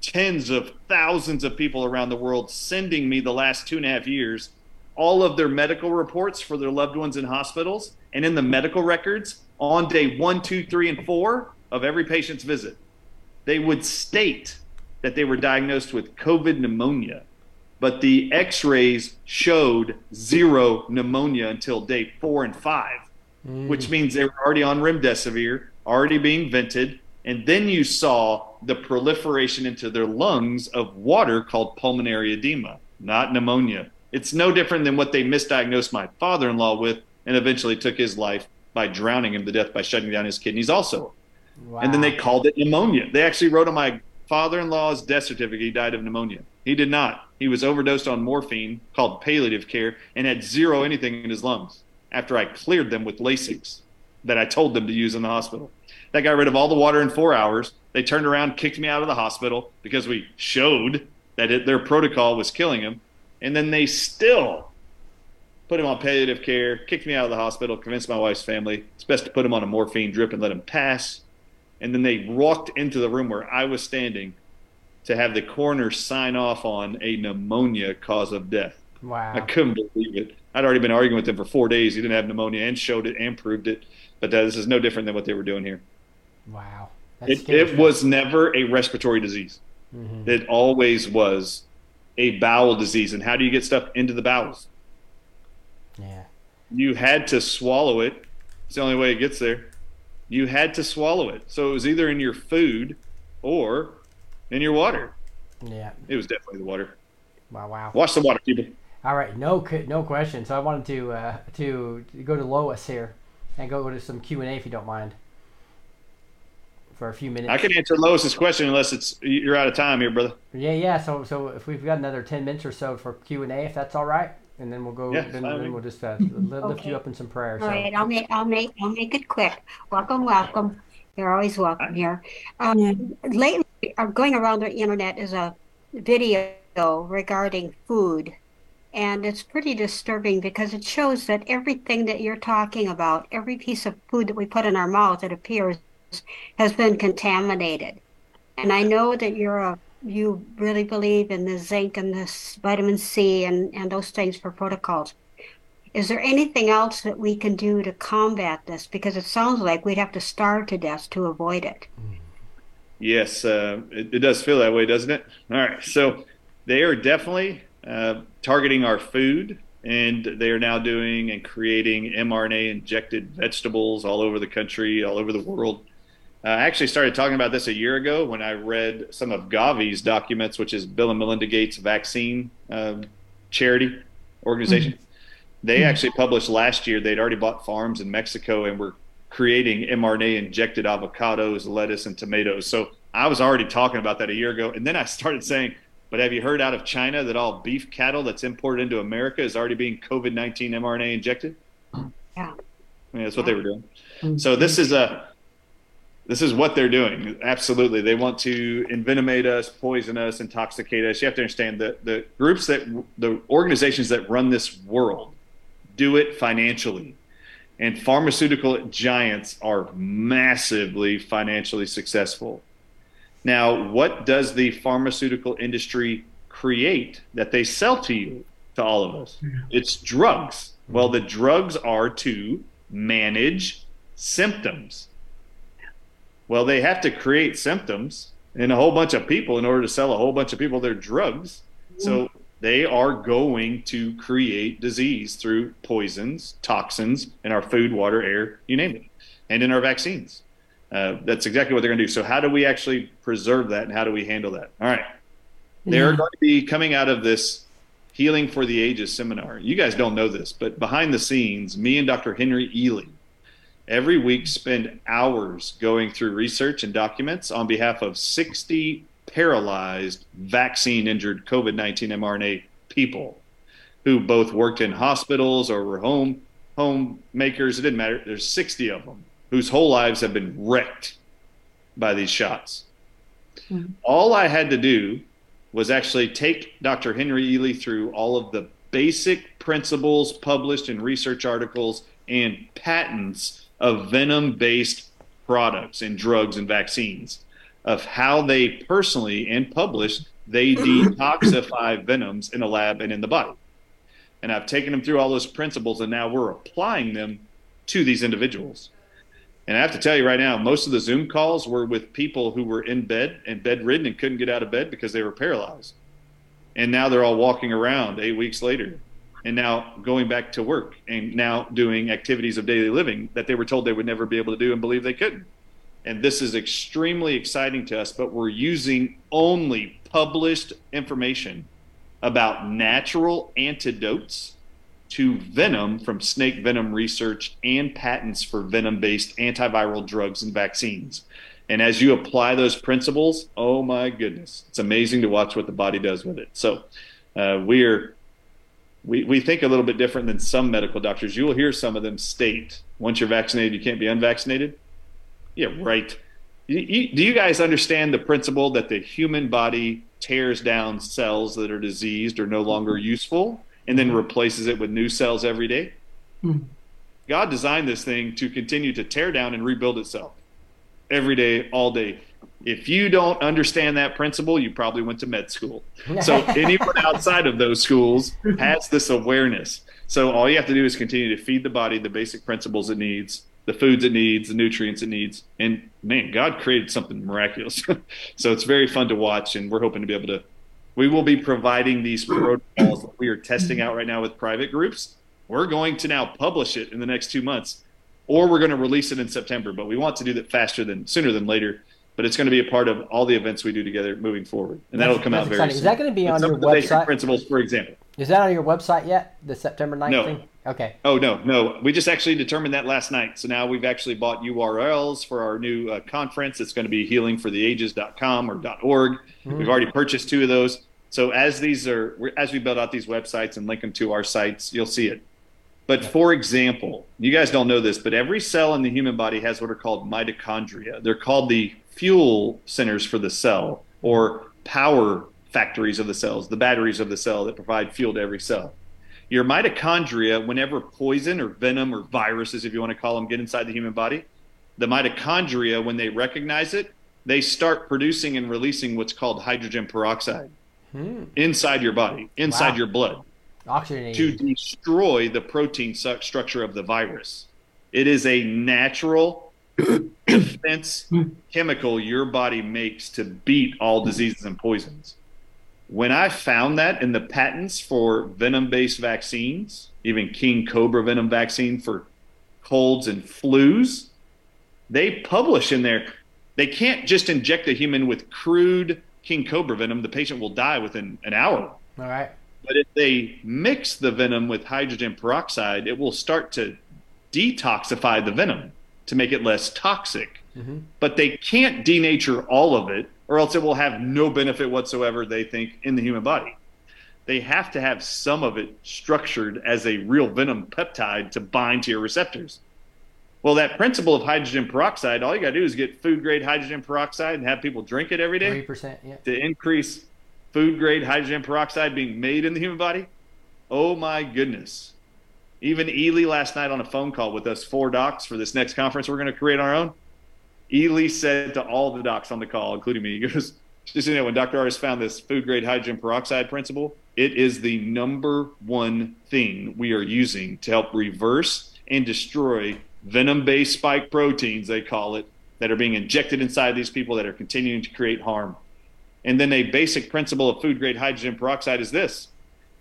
tens of thousands of people around the world sending me the last two and a half years all of their medical reports for their loved ones in hospitals and in the medical records on day one, two, three, and four of every patient's visit. They would state that they were diagnosed with COVID pneumonia, but the x rays showed zero pneumonia until day four and five, which means they were already on remdesivir, already being vented. And then you saw the proliferation into their lungs of water called pulmonary edema, not pneumonia. It's no different than what they misdiagnosed my father in law with and eventually took his life by drowning him to death by shutting down his kidneys, also. Wow. And then they called it pneumonia. They actually wrote on my father in law's death certificate he died of pneumonia. He did not. He was overdosed on morphine called palliative care and had zero anything in his lungs after I cleared them with Lasix that I told them to use in the hospital. That got rid of all the water in four hours. They turned around, kicked me out of the hospital because we showed that it, their protocol was killing him. And then they still put him on palliative care, kicked me out of the hospital, convinced my wife's family it's best to put him on a morphine drip and let him pass. And then they walked into the room where I was standing to have the coroner sign off on a pneumonia cause of death. wow. I couldn't believe it. I'd already been arguing with him for four days. He didn't have pneumonia and showed it and proved it. But uh, this is no different than what they were doing here. Wow. That's It, it was never a respiratory disease. Mhm. It always was a bowel disease. And how do you get stuff into the bowels? Yeah. You had to swallow it. It's the only way it gets there. You had to swallow it. So it was either in your food or in your water. Yeah. It was definitely the water. Wow. Wow. Watch the water, people. All right, no, no question. So I wanted to uh, to go to Lois here and go to some Q and A if you don't mind, for a few minutes. I can answer Lois's question unless it's you're out of time here, brother. Yeah, yeah. So so if we've got another ten minutes or so for Q and A, if that's all right, and then we'll go. Yeah, then, then we'll just uh, lift Okay. you up in some prayer. All So right, I'll make, I'll make, I'll make it quick. Welcome, welcome. You're always welcome here. Um, lately, uh, going around the internet is a video regarding food, and it's pretty disturbing because it shows that everything that you're talking about, every piece of food that we put in our mouth, it appears, has been contaminated. And I know that you're a, you really believe in the zinc and this vitamin C and, and those things for protocols. Is there anything else that we can do to combat this? Because it sounds like we'd have to starve to death to avoid it. Yes, uh, it, it does feel that way, doesn't it? All right. So they are definitely uh, targeting our food, and they are now doing and creating mRNA injected vegetables all over the country, all over the world. Uh, I actually started talking about this a year ago when I read some of Gavi's documents, which is Bill and Melinda Gates vaccine um, charity organization. They actually published last year, they'd already bought farms in Mexico and were creating mRNA injected avocados, lettuce, and tomatoes. So I was already talking about that a year ago. And then I started saying, but have you heard out of China that all beef cattle that's imported into America is already being COVID 19 mRNA injected? Yeah. I mean, that's what they were doing. Mm-hmm. So this is a this is what they're doing. Absolutely, they want to envenomate us, poison us, intoxicate us. You have to understand that the groups that the organizations that run this world do it financially, and pharmaceutical giants are massively financially successful. Now, what does the pharmaceutical industry create that they sell to you, to all of us? Mm-hmm. It's drugs. Well, the drugs are to manage symptoms. Well, they have to create symptoms in a whole bunch of people in order to sell a whole bunch of people their drugs. So mm. they are going to create disease through poisons, toxins in our food, water, air, you name it, and in our vaccines. Uh, that's exactly what they're going to do. So, how do we actually preserve that and how do we handle that? All right. They're going to be coming out of this Healing for the Ages seminar. You guys don't know this, but behind the scenes, me and Dr. Henry Ealy every week spend hours going through research and documents on behalf of 60 paralyzed, vaccine injured COVID 19 mRNA people who both worked in hospitals or were home homemakers. It didn't matter. There's 60 of them whose whole lives have been wrecked by these shots. Mm-hmm. All I had to do was actually take Dr. Henry Ealy through all of the basic principles published in research articles and patents of venom based products and drugs and vaccines of how they personally and published they detoxify venoms in a lab and in the body. And I've taken them through all those principles and now we're applying them to these individuals. And I have to tell you right now, most of the Zoom calls were with people who were in bed and bedridden and couldn't get out of bed because they were paralyzed. And now they're all walking around eight weeks later and now going back to work and now doing activities of daily living that they were told they would never be able to do and believe they couldn't. And this is extremely exciting to us, but we're using only published information about natural antidotes to venom from snake venom research and patents for venom based antiviral drugs and vaccines. And as you apply those principles, oh my goodness, it's amazing to watch what the body does with it. So uh, we're we, we think a little bit different than some medical doctors. You will hear some of them state, once you're vaccinated, you can't be unvaccinated. Yeah, right. You, you, do you guys understand the principle that the human body tears down cells that are diseased or no longer useful and then replaces it with new cells every day? Mm-hmm. God designed this thing to continue to tear down and rebuild itself every day, all day. If you don't understand that principle, you probably went to med school. So anyone outside of those schools has this awareness. So all you have to do is continue to feed the body the basic principles it needs, the foods it needs, the nutrients it needs. And man, God created something miraculous. so it's very fun to watch and we're hoping to be able to we will be providing these protocols that we are testing out right now with private groups. We're going to now publish it in the next 2 months or we're going to release it in September, but we want to do that faster than sooner than later but it's going to be a part of all the events we do together moving forward, and that'll come out very exciting. soon. Is that going to be on your website? Principles, for example. Is that on your website yet? The September 9th no. thing? Okay. Oh no, no. We just actually determined that last night. So now we've actually bought URLs for our new uh, conference. It's going to be healingfortheages.com or .org. Mm-hmm. We've already purchased two of those. So as these are as we build out these websites and link them to our sites, you'll see it. But for example, you guys don't know this, but every cell in the human body has what are called mitochondria. They're called the fuel centers for the cell or power factories of the cells, the batteries of the cell that provide fuel to every cell. Your mitochondria, whenever poison or venom or viruses, if you want to call them, get inside the human body, the mitochondria, when they recognize it, they start producing and releasing what's called hydrogen peroxide hmm. inside your body, inside wow. your blood, Oxygenating. to destroy the protein structure of the virus. It is a natural defense chemical your body makes to beat all diseases and poisons. When I found that in the patents for venom based vaccines, even King Cobra venom vaccine for colds and flus, they publish in there they can't just inject a human with crude King Cobra venom. The patient will die within an hour. All right. But if they mix the venom with hydrogen peroxide, it will start to detoxify the venom to make it less toxic. Mm-hmm. But they can't denature all of it, or else it will have no benefit whatsoever, they think, in the human body. They have to have some of it structured as a real venom peptide to bind to your receptors. Well, that principle of hydrogen peroxide, all you got to do is get food grade hydrogen peroxide and have people drink it every day 3%, yeah. to increase food grade hydrogen peroxide being made in the human body. Oh my goodness. Even Ealy last night on a phone call with us four docs for this next conference we're going to create our own. Ealy said to all the docs on the call, including me, he goes, just you know, when Dr. Ardis found this food grade hydrogen peroxide principle, it is the number one thing we are using to help reverse and destroy venom based spike proteins, they call it, that are being injected inside these people that are continuing to create harm. And then a basic principle of food grade hydrogen peroxide is this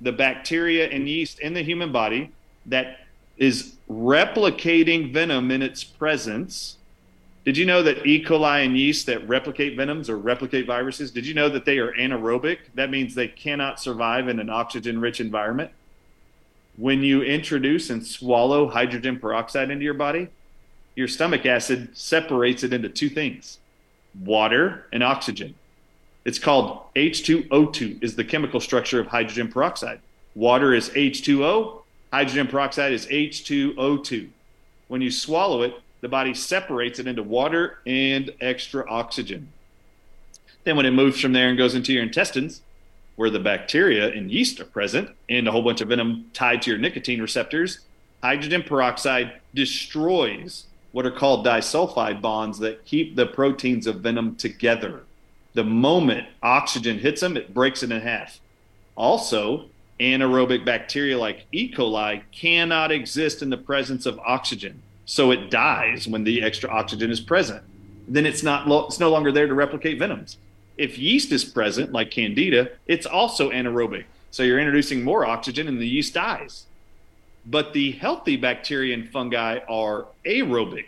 the bacteria and yeast in the human body that is replicating venom in its presence Did you know that E. coli and yeast that replicate venoms or replicate viruses, did you know that they are anaerobic? That means they cannot survive in an oxygen rich environment. When you introduce and swallow hydrogen peroxide into your body, your stomach acid separates it into two things water and oxygen. It's called H2O2 is the chemical structure of hydrogen peroxide. Water is H2O, hydrogen peroxide is H2O2. When you swallow it, the body separates it into water and extra oxygen. Then, when it moves from there and goes into your intestines, where the bacteria and yeast are present, and a whole bunch of venom tied to your nicotine receptors, hydrogen peroxide destroys what are called disulfide bonds that keep the proteins of venom together. The moment oxygen hits them, it breaks it in half. Also, anaerobic bacteria like E. coli cannot exist in the presence of oxygen. So it dies when the extra oxygen is present. Then it's not lo- it's no longer there to replicate venoms. If yeast is present, like candida, it's also anaerobic. So you're introducing more oxygen and the yeast dies. But the healthy bacteria and fungi are aerobic,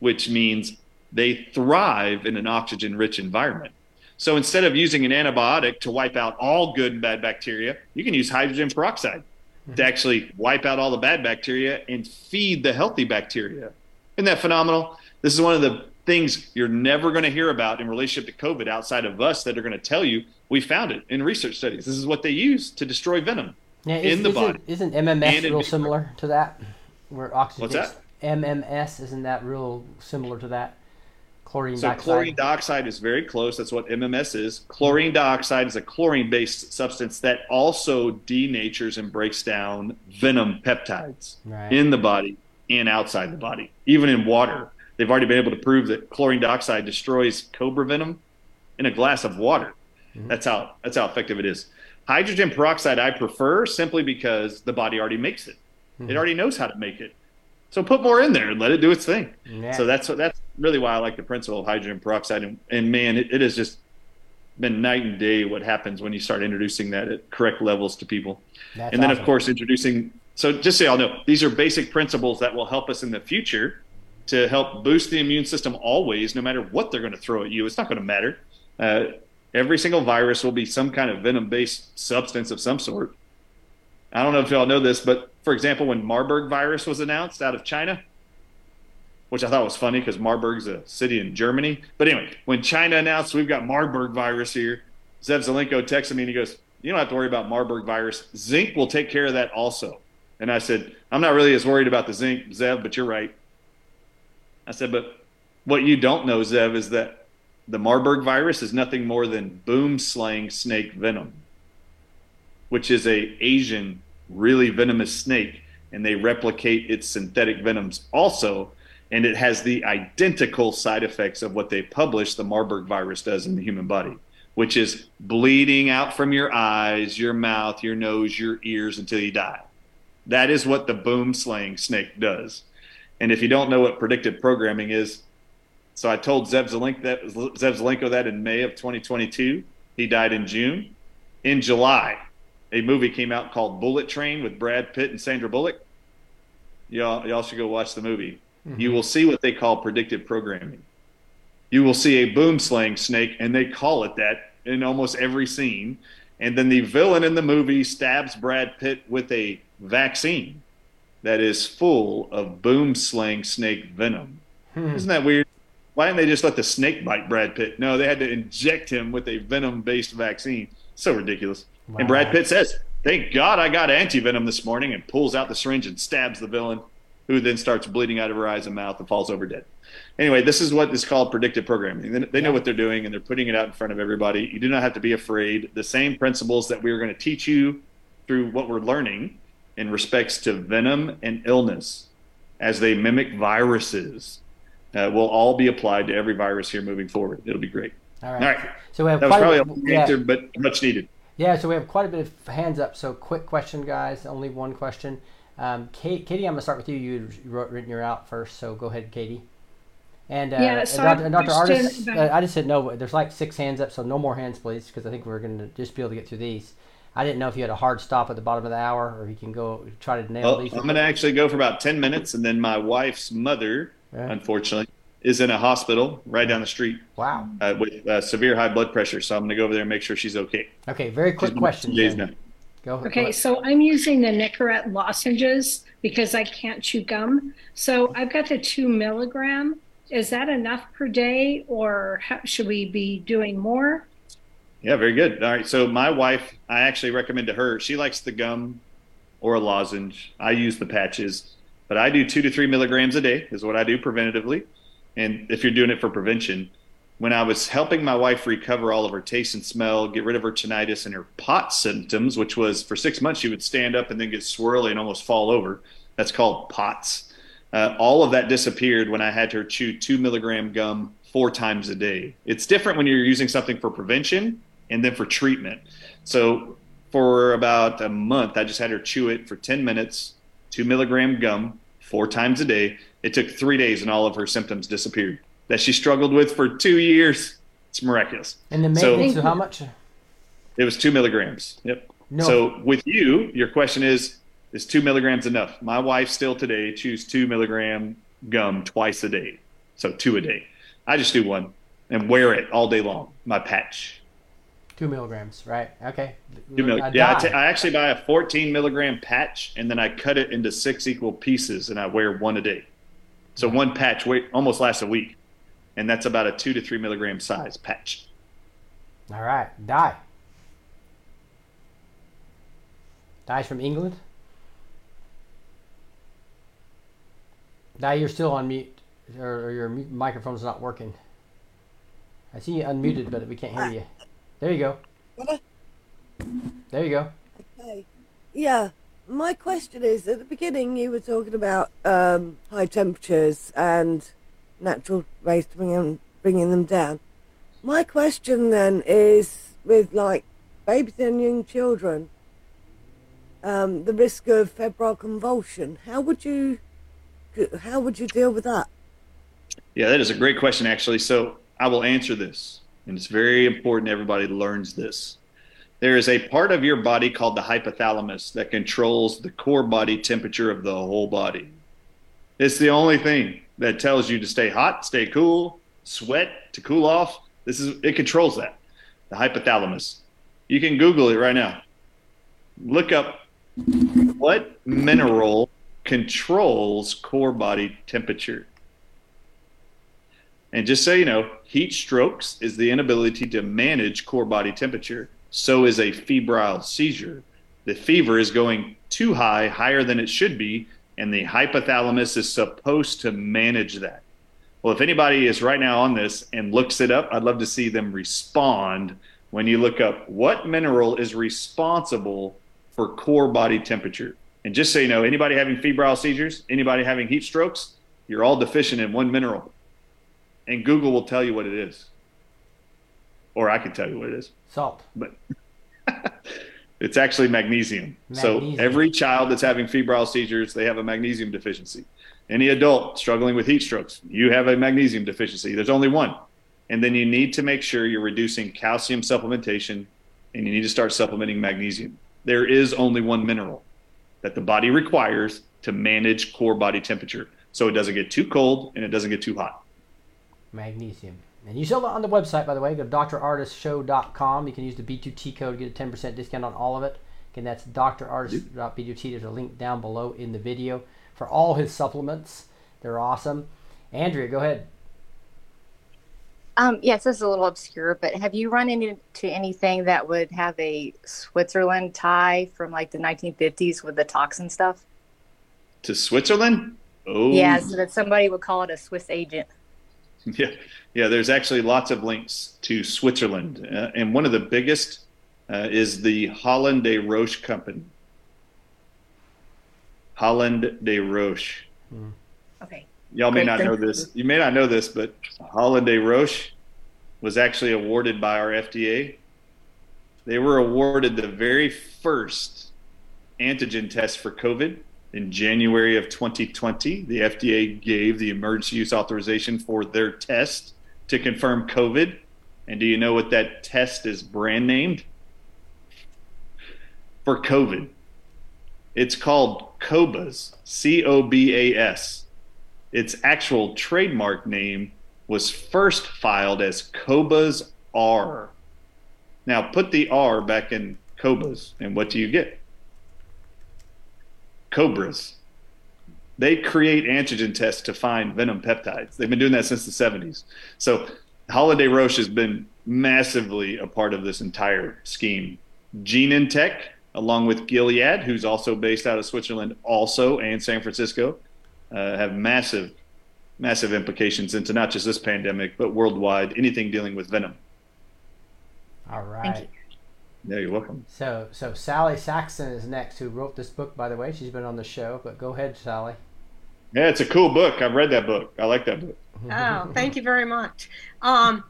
which means they thrive in an oxygen rich environment. So instead of using an antibiotic to wipe out all good and bad bacteria, you can use hydrogen peroxide to mm-hmm. actually wipe out all the bad bacteria and feed the healthy bacteria. Isn't that phenomenal? This is one of the things you're never going to hear about in relationship to COVID outside of us that are going to tell you we found it in research studies. This is what they use to destroy venom Yeah, in the isn't, body. Isn't MMS real similar to that? Where oxygen What's that? MMS isn't that real similar to that? Chlorine So dioxide. chlorine dioxide is very close. That's what MMS is. Chlorine dioxide is a chlorine-based substance that also denatures and breaks down venom peptides Right. in the body and outside the body, even in water. They've already been able to prove that chlorine dioxide destroys cobra venom in a glass of water. Mm-hmm. That's how that's how effective it is. Hydrogen peroxide I prefer simply because the body already makes it. It mm-hmm. already knows how to make it. So put more in there and let it do its thing. Yeah. So that's that's really why I like the principle of hydrogen peroxide. And, and man, it, it has just been night and day what happens when you start introducing that at correct levels to people. That's and then, of course, introducing. So just so y'all know, these are basic principles that will help us in the future to help boost the immune system always, no matter what they're going to throw at you. It's not going to matter. Uh, every single virus will be some kind of venom based substance of some sort. I don't know if y'all know this, but for example, when Marburg virus was announced out of China, which I thought was funny because Marburg's a city in Germany. But anyway, when China announced we've got Marburg virus here, Zev Zelenko texted me and he goes, You don't have to worry about Marburg virus. Zinc will take care of that also. And I said, I'm not really as worried about the zinc, Zev, but you're right. I said, But what you don't know, Zev, is that the Marburg virus is nothing more than boomslang snake venom, which is a Asian really venomous snake, and they replicate its synthetic venoms also, and it has the identical side effects of what they published the Marburg virus does in the human body, which is bleeding out from your eyes, your mouth, your nose, your ears until you die. That is what the boomslang snake does. And if you don't know what predictive programming is, so I told Zeb Zelenko that, Zev Zelenko that in May of 2022. He died in June. In July, a movie came out called Bullet Train with Brad Pitt and Sandra Bullock. Y'all, y'all should go watch the movie. Mm-hmm. You will see what they call predictive programming. You will see a boomslang snake, and they call it that in almost every scene. And then the villain in the movie stabs Brad Pitt with a vaccine that is full of boomslang snake venom. Hmm. Isn't that weird? Why didn't they just let the snake bite Brad Pitt? No, they had to inject him with a venom based vaccine. So ridiculous. And Brad Pitt says, Thank God I got anti venom this morning and pulls out the syringe and stabs the villain, who then starts bleeding out of her eyes and mouth and falls over dead. Anyway, this is what is called predictive programming. They- They know what they're doing and they're putting it out in front of everybody. You do not have to be afraid. The same principles that we are going to teach you through what we're learning in respects to venom and illness as they mimic viruses uh, will all be applied to every virus here moving forward. It'll be great. All right. All right. So we have That was probably a, a long yeah, answer, but much needed. yeah. So we have quite a bit of hands up. So quick question, guys. Only one question. Um, Kate, Katie, I'm gonna start with you. You wrote written your out first, so go ahead, Katie. And uh, Yeah, and so Dr. a Dr. Ardis, about- uh, I just said no. There's like six hands up, so no more hands, please, because I think we're gonna just be able to get through these. I didn't know if you had a hard stop at the bottom of the hour, or you can go try to nail Well, these. I'm going to actually go for about 10 minutes, and then my wife's mother, Yeah. unfortunately, is in a hospital right down the street Wow. uh, with uh, severe high blood pressure. So I'm going to go over there and make sure she's okay. Okay, very quick She's question. two days now. Go go Okay, so I'm using the Nicorette lozenges because I can't chew gum. So I've got the two milligram. Is that enough per day, or how, should we be doing more? Yeah, very good. All right. So my wife, I actually recommend to her. She likes the gum or a lozenge. I use the patches, but I do two to three milligrams a day is what I do preventatively. And if you're doing it for prevention, when I was helping my wife recover all of her taste and smell, get rid of her tinnitus and her POTS symptoms, which was for six months she would stand up and then get swirly and almost fall over. That's called POTS. Uh, all of that disappeared when I had her chew two milligram gum four times a day. It's different when you're using something for prevention and then for treatment. So for about a month, I just had her chew it for 10 minutes, two milligram gum, four times a day. It took three days and all of her symptoms disappeared that she struggled with for two years. It's miraculous. And the So- maintenance of how much? It was two milligrams. Yep. No. So with you, your question is, is two milligrams enough? My wife still today chews two milligram gum twice a day. So two a day. I just do one and wear it all day long, my patch. Two milligrams, right? Okay. Two mil- yeah, I, ta- I actually buy a 14 milligram patch and then I cut it into six equal pieces and I wear one a day. So one patch wait, almost lasts a week. And that's about a two to three milligram size patch. All right, die. Die's from England. Die, you're still on mute, or, or your microphone's not working. I see you unmuted, but we can't hear you. There you go. What There you go. Okay. Yeah. My question is at the beginning you were talking about um, high temperatures and natural ways to bring them, bringing them down. My question then is with like babies and young children, um, the risk of febrile convulsion. How would you how would you deal with that? Yeah, that is a great question, actually. So I will answer this, and it's very important everybody learns this. There is a part of your body called the hypothalamus that controls the core body temperature of the whole body. It's the only thing that tells you to stay hot, stay cool, sweat, to cool off. This is it controls that. The hypothalamus. You can Google it right now. Look up what mineral controls core body temperature. And just so you know, heat strokes is the inability to manage core body temperature. So is a febrile seizure. The fever is going too high, higher than it should be, and the hypothalamus is supposed to manage that. Well, if anybody is right now on this and looks it up, I'd love to see them respond when you look up what mineral is responsible for core body temperature. And just so you know, anybody having febrile seizures, anybody having heat strokes, you're all deficient in one mineral and Google will tell you what it is, or I can tell you what it is. Salt. But it's actually magnesium. So every child that's having febrile seizures, they have a magnesium deficiency. Any adult struggling with heat strokes, you have a magnesium deficiency. There's only one, and then you need to make sure you're reducing calcium supplementation, and you need to start supplementing magnesium. There is only one mineral that the body requires to manage core body temperature, so it doesn't get too cold and it doesn't get too hot. Magnesium. And you sell it on the website, by the way. Go to drardisshow.com. You can use the B2T code, to get a 10% discount on all of it. Again, that's drardis.b2t. There's a link down below in the video for all his supplements. They're awesome. Andrea, go ahead. Um, yes, this is a little obscure, but have you run into anything that would have a Switzerland tie from like the 1950s with the toxin stuff? To Switzerland? Oh, Yeah, so that somebody would call it a Swiss agent. Yeah, yeah. There's actually lots of links to Switzerland, uh, and one of the biggest uh, is the Hoffmann-La Roche company. Hoffmann-La Roche. Okay. Y'all may Great, not know this. You may not know this, but Hoffmann-La Roche was actually awarded by our FDA. They were awarded the very first antigen test for COVID in January of 2020. The FDA gave the emergency use authorization for their test to confirm COVID. And do you know what that test is brand named? For COVID. It's called COBAS, C O B A S. its actual trademark name was first filed as Cobas R. Now put the R back in Cobas, and what do you get? Cobras. They create antigen tests to find venom peptides. They've been doing that since the 70s. So Hoffmann-La Roche has been massively a part of this entire scheme. Genentech, along with Gilead, who's also based out of Switzerland, also and San Francisco, uh, have massive, massive implications into not just this pandemic, but worldwide, anything dealing with venom. All right. Yeah, you're welcome. So, so Sally Saxon is next, who wrote this book, by the way. She's been on the show, but go ahead, Sally. Yeah, it's a cool book. I've read that book. I like that book. Oh, thank you very much. Um,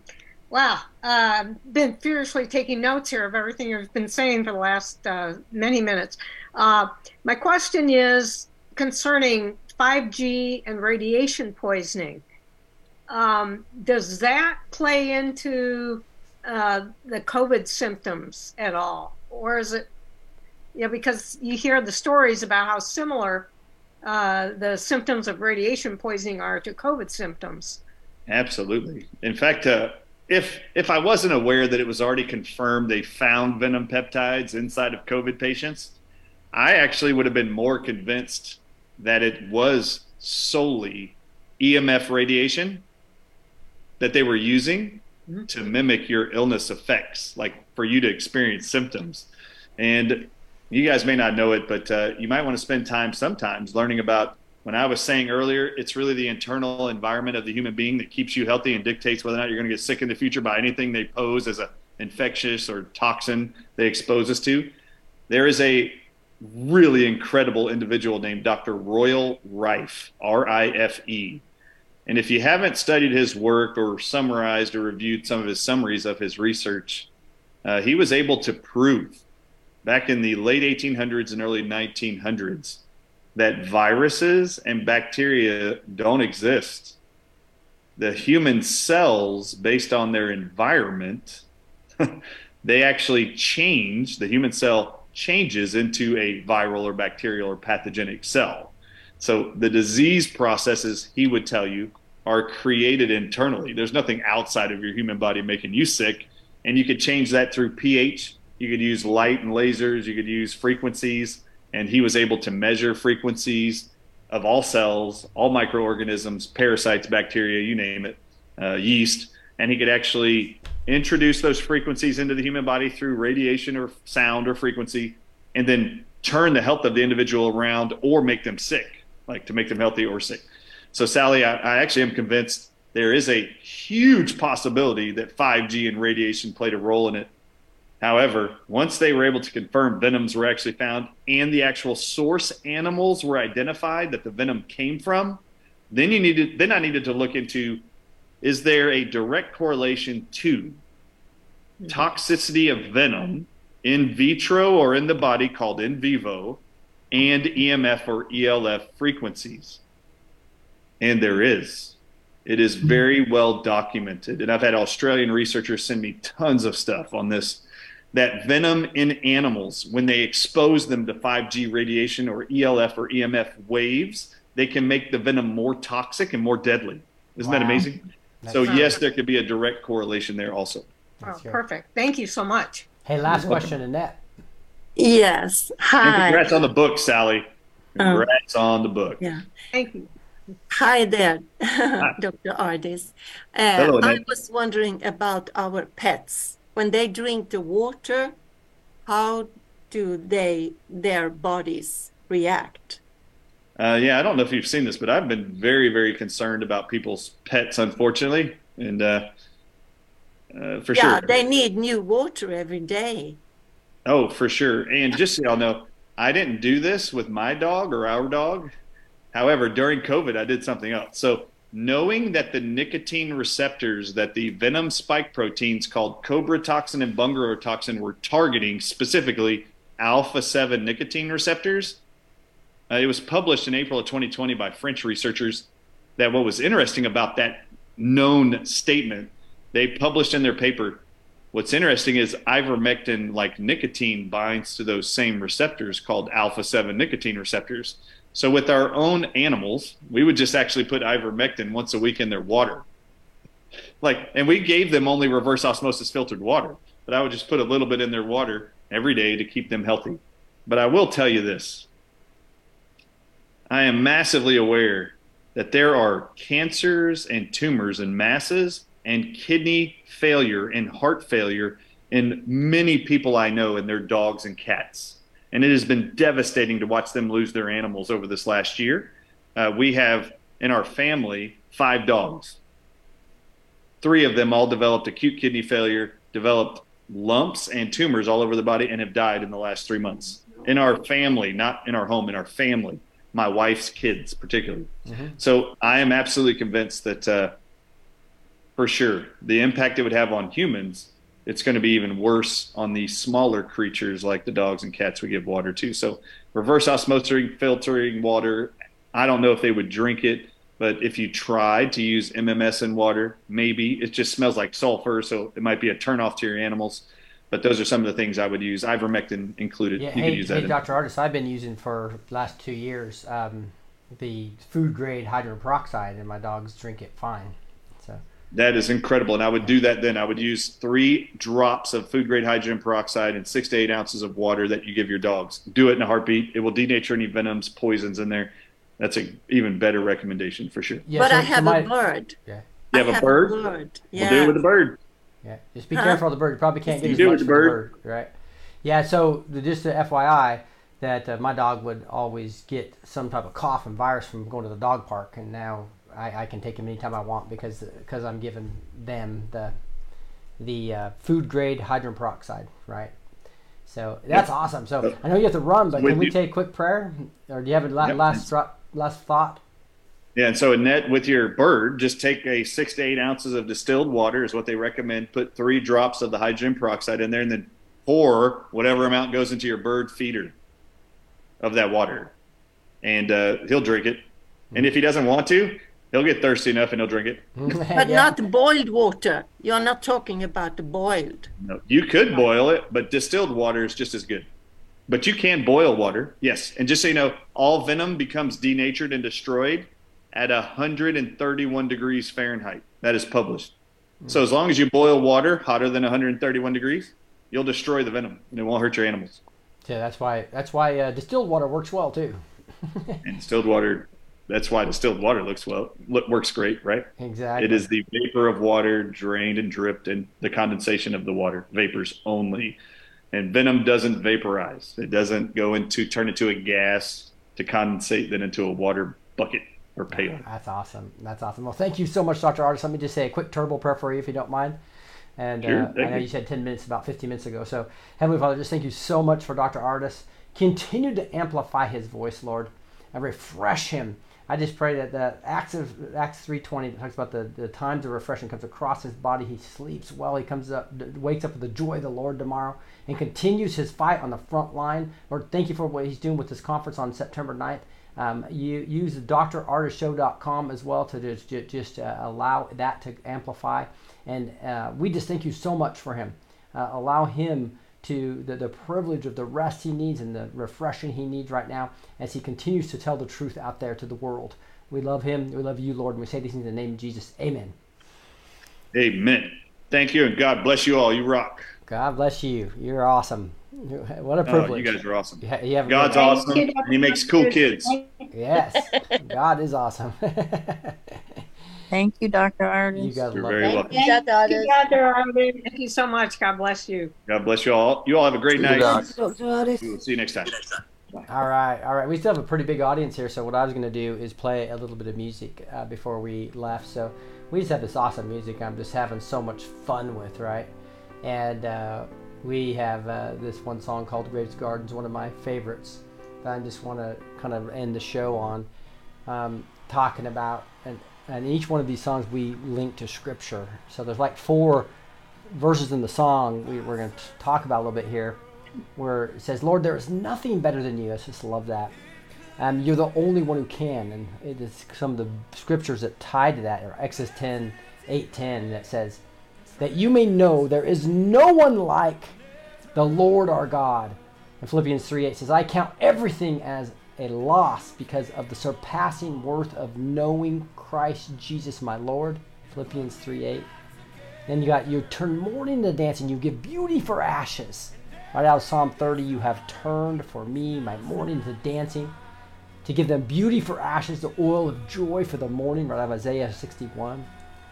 wow, uh, been furiously taking notes here of everything you've been saying for the last uh, many minutes. Uh, my question is concerning 5G and radiation poisoning. Um, does that play into uh, the COVID symptoms at all, or is it? You know, because you hear the stories about how similar uh, the symptoms of radiation poisoning are to COVID symptoms. Absolutely. In fact, uh, if if I wasn't aware that it was already confirmed they found venom peptides inside of COVID patients, I actually would have been more convinced that it was solely EMF radiation that they were using mm-hmm. to mimic your illness effects, like for you to experience symptoms. And you guys may not know it, but uh, you might want to spend time sometimes learning about. When I was saying earlier, it's really the internal environment of the human being that keeps you healthy and dictates whether or not you're going to get sick in the future by anything they pose as a infectious or toxin they expose us to. There is a really incredible individual named Dr. Royal Rife, R I F E. And if you haven't studied his work or summarized or reviewed some of his summaries of his research, uh, he was able to prove back in the late 1800s and early 1900s that viruses and bacteria don't exist. The human cells, based on their environment, they actually change. The human cell changes into a viral or bacterial or pathogenic cell. So the disease processes, he would tell you, are created internally. There's nothing outside of your human body making you sick. And you could change that through pH. You could use light and lasers, you could use frequencies, and he was able to measure frequencies of all cells, all microorganisms, parasites, bacteria, you name it, uh, yeast, and he could actually introduce those frequencies into the human body through radiation or sound or frequency, and then turn the health of the individual around or make them sick, like to make them healthy or sick. So, Sally, I, I actually am convinced there is a huge possibility that 5G and radiation played a role in it However, once they were able to confirm venoms were actually found and the actual source animals were identified that the venom came from, then you needed then I needed to look into is there a direct correlation to mm-hmm. toxicity of venom in vitro or in the body called in vivo and EMF or ELF frequencies? And there is. It is very well documented. And I've had Australian researchers send me tons of stuff on this that venom in animals, when they expose them to 5G radiation or ELF or EMF waves, they can make the venom more toxic and more deadly. Isn't wow. that amazing? That's so, yes, there could be a direct correlation there also. Oh, perfect. Thank you so much. Hey, last question, Annette. Yes. Hi. And congrats on the book, Sally. Um, congrats um, on the book. Yeah. Thank you. Hi there, Hi. Dr. Ardis. Uh, Hello, I was wondering about our pets when they drink the water, how do they their bodies react? Uh, yeah, I don't know if you've seen this, but I've been very, very concerned about people's pets, unfortunately, and uh, uh, for yeah, sure. Yeah, they need new water every day. Oh, for sure. And just so y'all know, I didn't do this with my dog or our dog. However, during COVID, I did something else. So knowing that the nicotine receptors that the venom spike proteins called cobra toxin and bungarotoxin were targeting specifically alpha 7 nicotine receptors uh, it was published in april of 2020 by french researchers that what was interesting about that known statement they published in their paper what's interesting is ivermectin, like nicotine, binds to those same receptors called alpha 7 nicotine receptors. So with our own animals, we would just actually put ivermectin once a week in their water. Like, and we gave them only reverse osmosis filtered water, but I would just put a little bit in their water every day to keep them healthy. But I will tell you this I am massively aware that there are cancers and tumors and masses and kidney failure and heart failure in many people I know and their dogs and cats. And it has been devastating to watch them lose their animals over this last year. Uh, we have in our family five dogs. Three of them all developed acute kidney failure, developed lumps and tumors all over the body, and have died in the last three months. In our family, not in our home, in our family, my wife's kids, particularly. Mm-hmm. So I am absolutely convinced that uh, for sure the impact it would have on humans it's going to be even worse on the smaller creatures like the dogs and cats we give water to so reverse osmosis filtering water i don't know if they would drink it but if you tried to use mms in water maybe it just smells like sulfur so it might be a turnoff to your animals but those are some of the things I would use, ivermectin included. Yeah, you hey, use hey, Dr. Ardis, I've been using for the last two years um, the food grade hydrogen peroxide, and my dogs drink it fine. That is incredible. And I would do that then. I would use three drops of food grade hydrogen peroxide and six to eight ounces of water that you give your dogs. Do it in a heartbeat. It will denature any venoms, poisons in there. That's an even better recommendation for sure. Yeah, but so, I have my, a bird. Yeah. You have, a, have bird? a bird? Yeah. We'll do it with the bird. Yeah. Just be huh? careful of the bird. You probably can't get as much with the bird. bird. Right. Yeah. So the, just the FYI that uh, my dog would always get some type of cough and virus from going to the dog park, and now I, I can take them anytime I want because because I'm giving them the the uh, food grade hydrogen peroxide, right? So that's yeah. awesome. So I know you have to run, but can we take a quick prayer, or do you have a last last, last thought? Yeah, and so net with your bird, just take a six to eight ounces of distilled water is what they recommend. Put three drops of the hydrogen peroxide in there, and then pour whatever amount goes into your bird feeder of that water, and uh, he'll drink it. And if he doesn't want to, He'll get thirsty enough and he'll drink it. but yeah. not boiled water. You're not talking about the boiled. No, you could boil it, but distilled water is just as good. But you can boil water, yes. And just so you know, all venom becomes denatured and destroyed at 131 degrees Fahrenheit. That is published. So as long as you boil water hotter than 131 degrees, you'll destroy the venom and it won't hurt your animals. Yeah, that's why that's why uh, distilled water works well too. and distilled water that's why distilled water looks well look, works great, right? Exactly. It is the vapor of water drained and dripped, and the condensation of the water vapors only. And venom doesn't vaporize; it doesn't go into turn into a gas to condensate then into a water bucket or pail. That's awesome. That's awesome. Well, thank you so much, Dr. Ardis. Let me just say a quick turbo prayer for you, if you don't mind. And sure, uh, I know you. you said 10 minutes, about 15 minutes ago. So, Heavenly Father, just thank you so much for Dr. Ardis. Continue to amplify his voice, Lord, and refresh him I just pray that the Acts of Acts 3:20 talks about the, the times of refreshing comes across his body. He sleeps well. He comes up, wakes up with the joy of the Lord tomorrow, and continues his fight on the front line. Lord, thank you for what he's doing with this conference on September 9th. Um, you use drardisshow.com as well to just, just uh, allow that to amplify. And uh, we just thank you so much for him. Uh, allow him to the, the privilege of the rest he needs and the refreshing he needs right now as he continues to tell the truth out there to the world. We love him. We love you, Lord. And we say these things in the name of Jesus. Amen. Amen. Thank you, and God bless you all. You rock. God bless you. You're awesome. What a privilege. Oh, you guys are awesome. You, you God's awesome. He makes cool kids. Yes. God is awesome. Thank you, Dr. Ardis. You guys You're very welcome. Thank you, Dr. Ardis. Thank you so much. God bless you. God bless you all. You all have a great night. Doctor. We'll see you next time. All right, all right. We still have a pretty big audience here, so what I was going to do is play a little bit of music uh, before we left. So we just have this awesome music I'm just having so much fun with, right? And uh, we have uh, this one song called Graves Gardens, one of my favorites that I just want to kind of end the show on, um, talking about and and each one of these songs we link to scripture. So there's like four verses in the song we, are going to talk about a little bit here, where it says, "Lord, there is nothing better than you." I just love that. Um, you're the only one who can, and it is some of the scriptures that tie to that are Exodus 10, 8, 10 that says, that you may know there is no one like the Lord our God. And Philippians 3 8 says, I count everything as a loss because of the surpassing worth of knowing Christ Jesus my Lord. Philippians 3 8. Then you got, you turn mourning to dancing, you give beauty for ashes. Right out of Psalm 30, you have turned for me my mourning to dancing, to give them beauty for ashes, the oil of joy for the morning. Right out of Isaiah 61.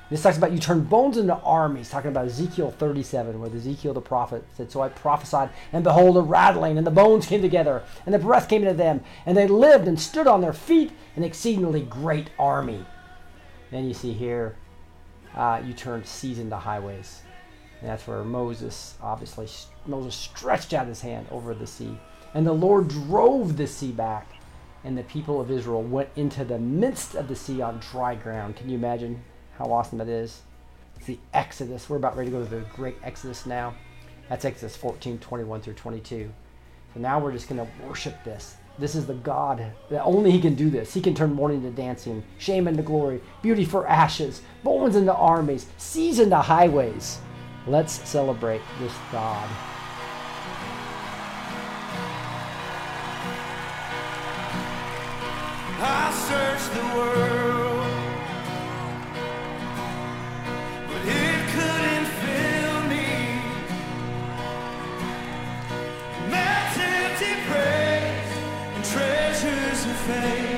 This talks about you turn bones into armies, talking about Ezekiel 37, where Ezekiel the prophet said, So I prophesied, and behold, a rattling, and the bones came together, and the breath came into them, and they lived and stood on their feet, an exceedingly great army. Then you see here, uh, you turn seas into highways. And that's where Moses, obviously, Moses stretched out his hand over the sea. And the Lord drove the sea back, and the people of Israel went into the midst of the sea on dry ground. Can you imagine how awesome that is. It's the Exodus. We're about ready to go to the great Exodus now. That's Exodus 14, 21 through 22. So now we're just going to worship this. This is the God that only He can do this. He can turn mourning to dancing, shame into glory, beauty for ashes, bones into armies, seas into highways. Let's celebrate this God. I searched the world. face.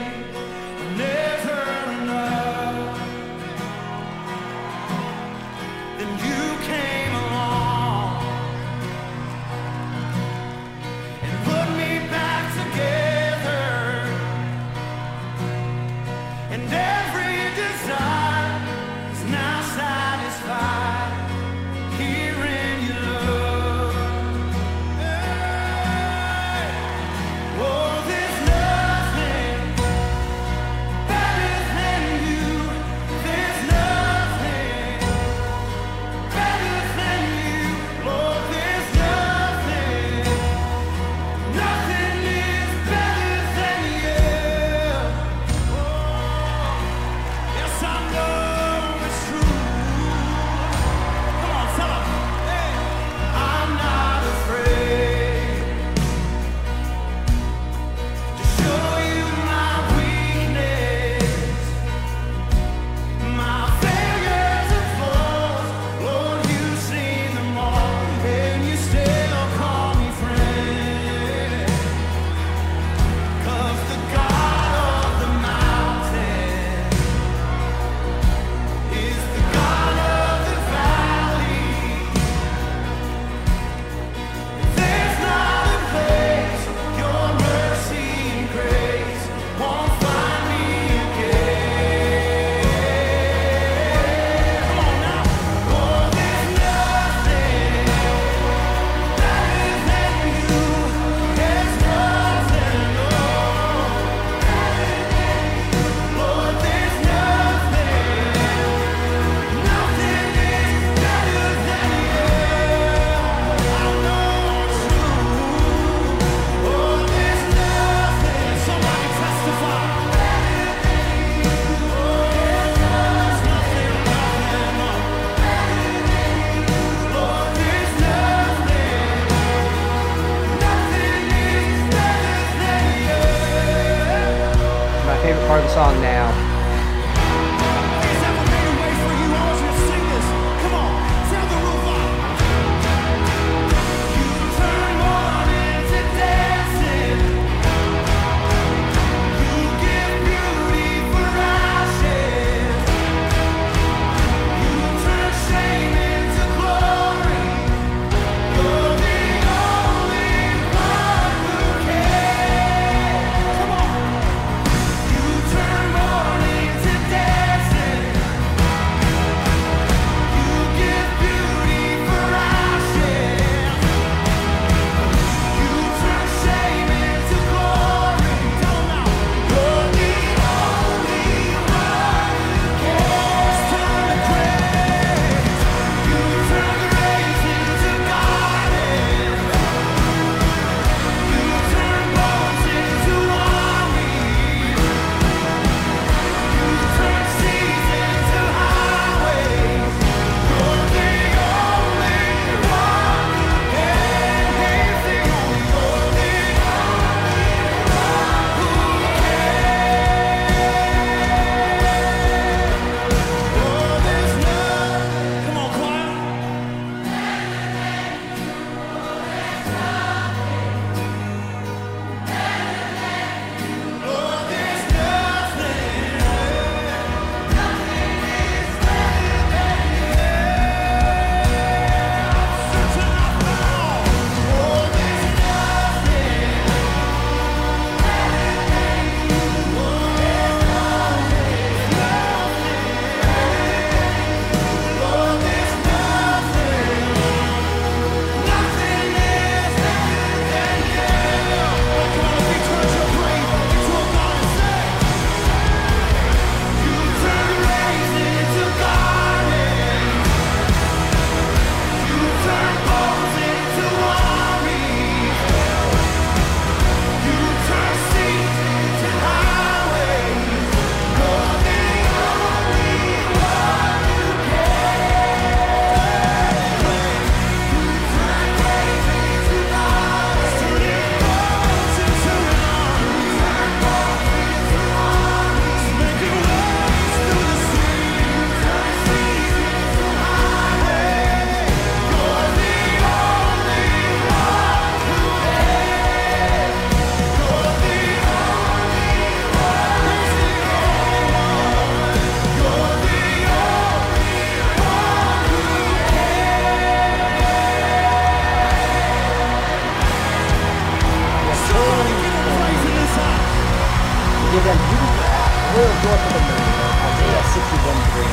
Give them go up to the moon. Isaiah 61 3.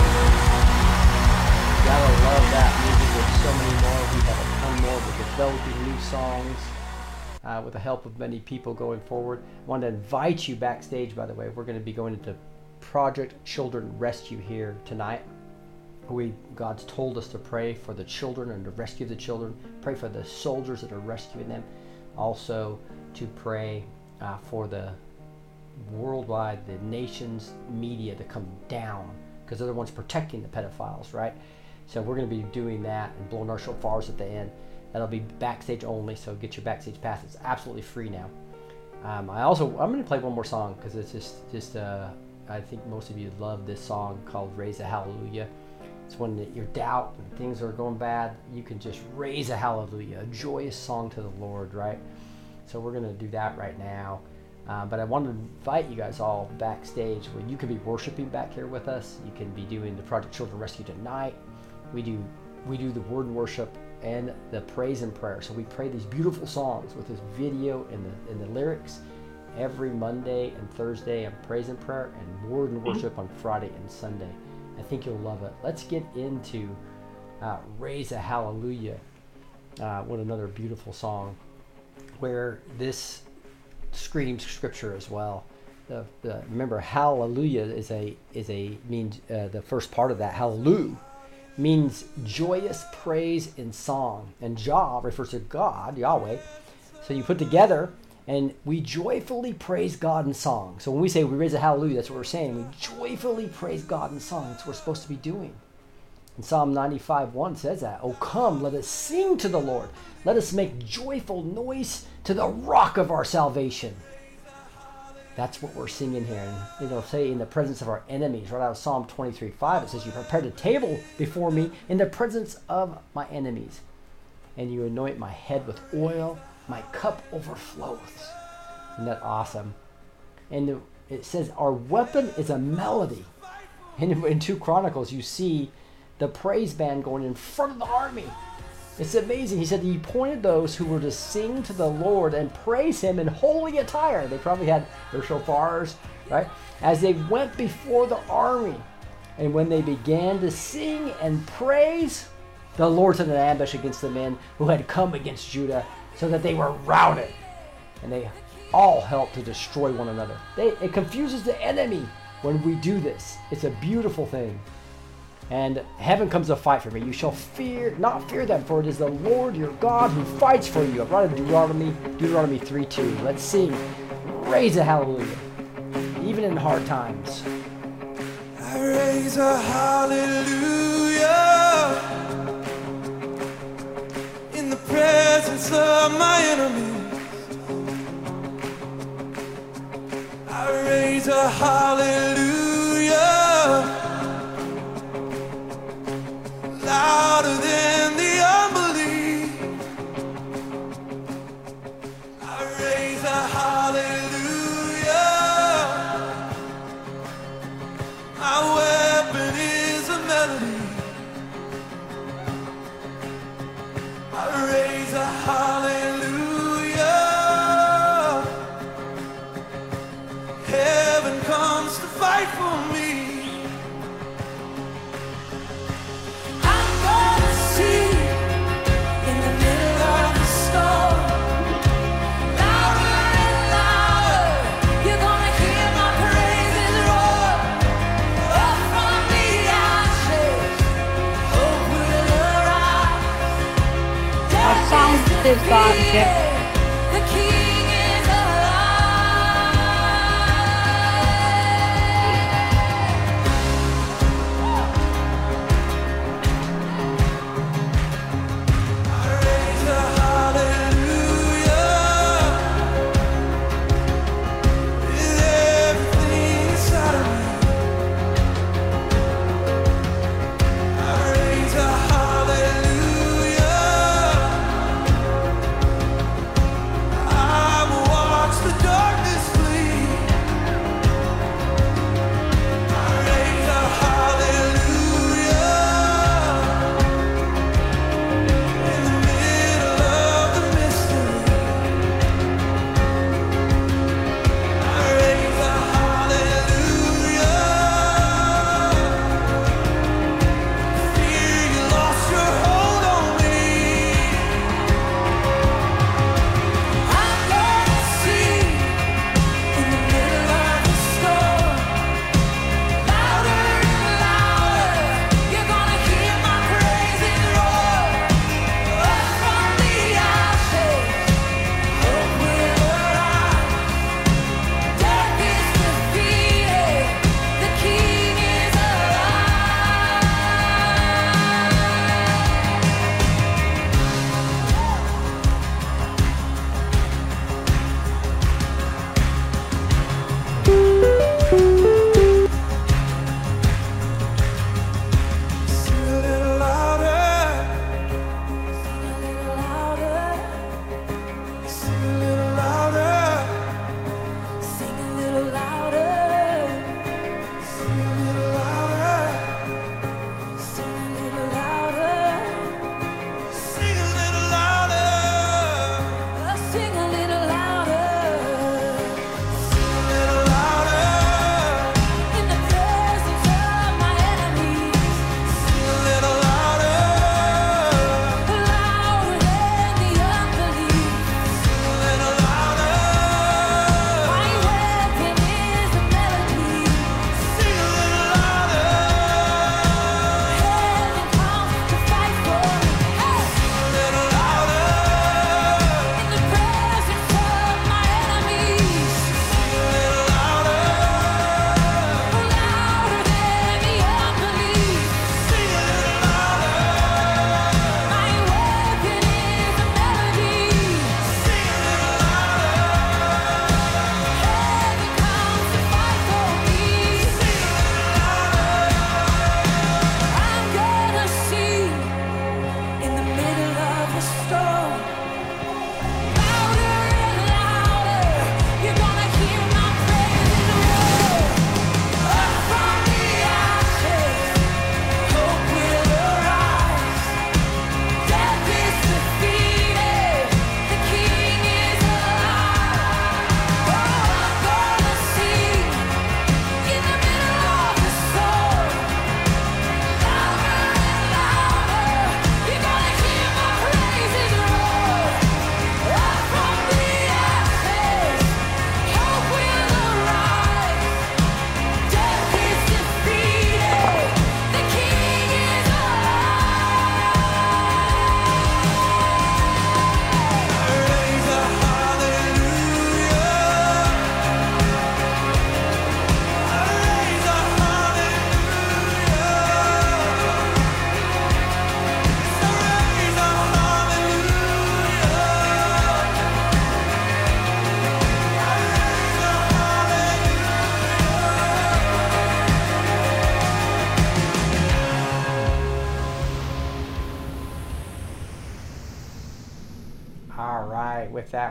Gotta love that music. There's so many more. We have a ton more. We're developing new songs. Uh, with the help of many people going forward. I want to invite you backstage, by the way. We're going to be going into Project Children Rescue here tonight. We God's told us to pray for the children and to rescue the children. Pray for the soldiers that are rescuing them. Also to pray uh, for the worldwide, the nation's media to come down because they're the ones protecting the pedophiles, right? So we're going to be doing that and blowing our shofars at the end. That'll be backstage only, so get your backstage pass. It's absolutely free now. Um, I also I'm going to play one more song because it's just just uh, I think most of you love this song called "Raise a Hallelujah." It's when your doubt and things are going bad, you can just raise a hallelujah, a joyous song to the Lord, right? So we're going to do that right now. Uh, but I want to invite you guys all backstage where you can be worshiping back here with us. You can be doing the Project Children Rescue tonight. We do we do the word worship and the praise and prayer. So we pray these beautiful songs with this video and the and the lyrics every Monday and Thursday and praise and prayer and word and worship on Friday and Sunday. I think you'll love it. Let's get into uh, Raise a Hallelujah uh, with another beautiful song where this screams scripture as well. The, the, remember, Hallelujah is a is a means uh, the first part of that Hallelujah means joyous praise in song, and Jah refers to God Yahweh. So you put together, and we joyfully praise God in song. So when we say we raise a Hallelujah, that's what we're saying. We joyfully praise God in song. That's what we're supposed to be doing. And Psalm 95 1 says that. Oh, come, let us sing to the Lord. Let us make joyful noise to the rock of our salvation. That's what we're singing here. And it'll say, in the presence of our enemies, right out of Psalm 23 5, it says, You prepared a table before me in the presence of my enemies. And you anoint my head with oil, my cup overflows. Isn't that awesome? And it says, Our weapon is a melody. And in 2 Chronicles, you see the praise band going in front of the army. It's amazing. He said he appointed those who were to sing to the Lord and praise him in holy attire. They probably had their shofars, right? As they went before the army. And when they began to sing and praise, the Lord sent an ambush against the men who had come against Judah so that they were routed. And they all helped to destroy one another. They, it confuses the enemy when we do this. It's a beautiful thing. And heaven comes to fight for me. You shall fear, not fear them, for it is the Lord your God who fights for you. I've in Deuteronomy, Deuteronomy 3 2. Let's sing. Raise a hallelujah, even in hard times. I raise a hallelujah in the presence of my enemies. I raise a hallelujah louder of the is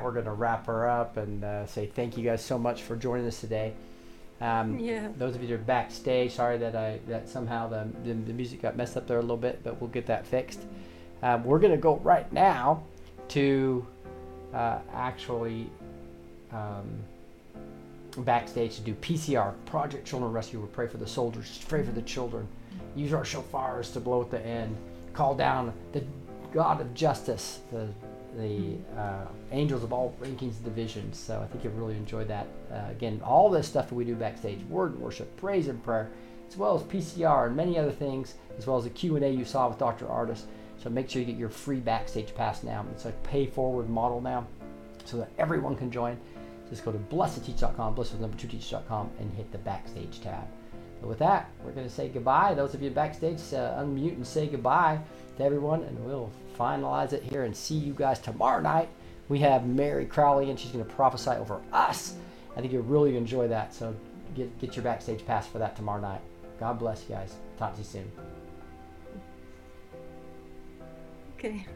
we're going to wrap her up and uh, say thank you guys so much for joining us today. Um, yeah. Those of you that are backstage, sorry that I that somehow the, the, the music got messed up there a little bit, but we'll get that fixed. Um, we're going to go right now to uh, actually um, backstage to do PCR, Project Children Rescue. We pray for the soldiers, pray for the children. Use our shofars to blow at the end. Call down the God of justice, the the uh, angels of all rankings and divisions. So I think you'll really enjoy that. Uh, again, all this stuff that we do backstage, word worship, praise and prayer, as well as PCR and many other things, as well as the Q&A you saw with Dr. Ardis. So make sure you get your free backstage pass now. It's a pay forward model now so that everyone can join. Just go to blessed2teach.com, blessed number 2teach.com, and hit the backstage tab. But with that, we're going to say goodbye. Those of you backstage, uh, unmute and say goodbye to everyone, and we'll finalize it here and see you guys tomorrow night. We have Mary Crowley, and she's going to prophesy over us. I think you'll really enjoy that. So get, get your backstage pass for that tomorrow night. God bless you guys. Talk to you soon. Okay.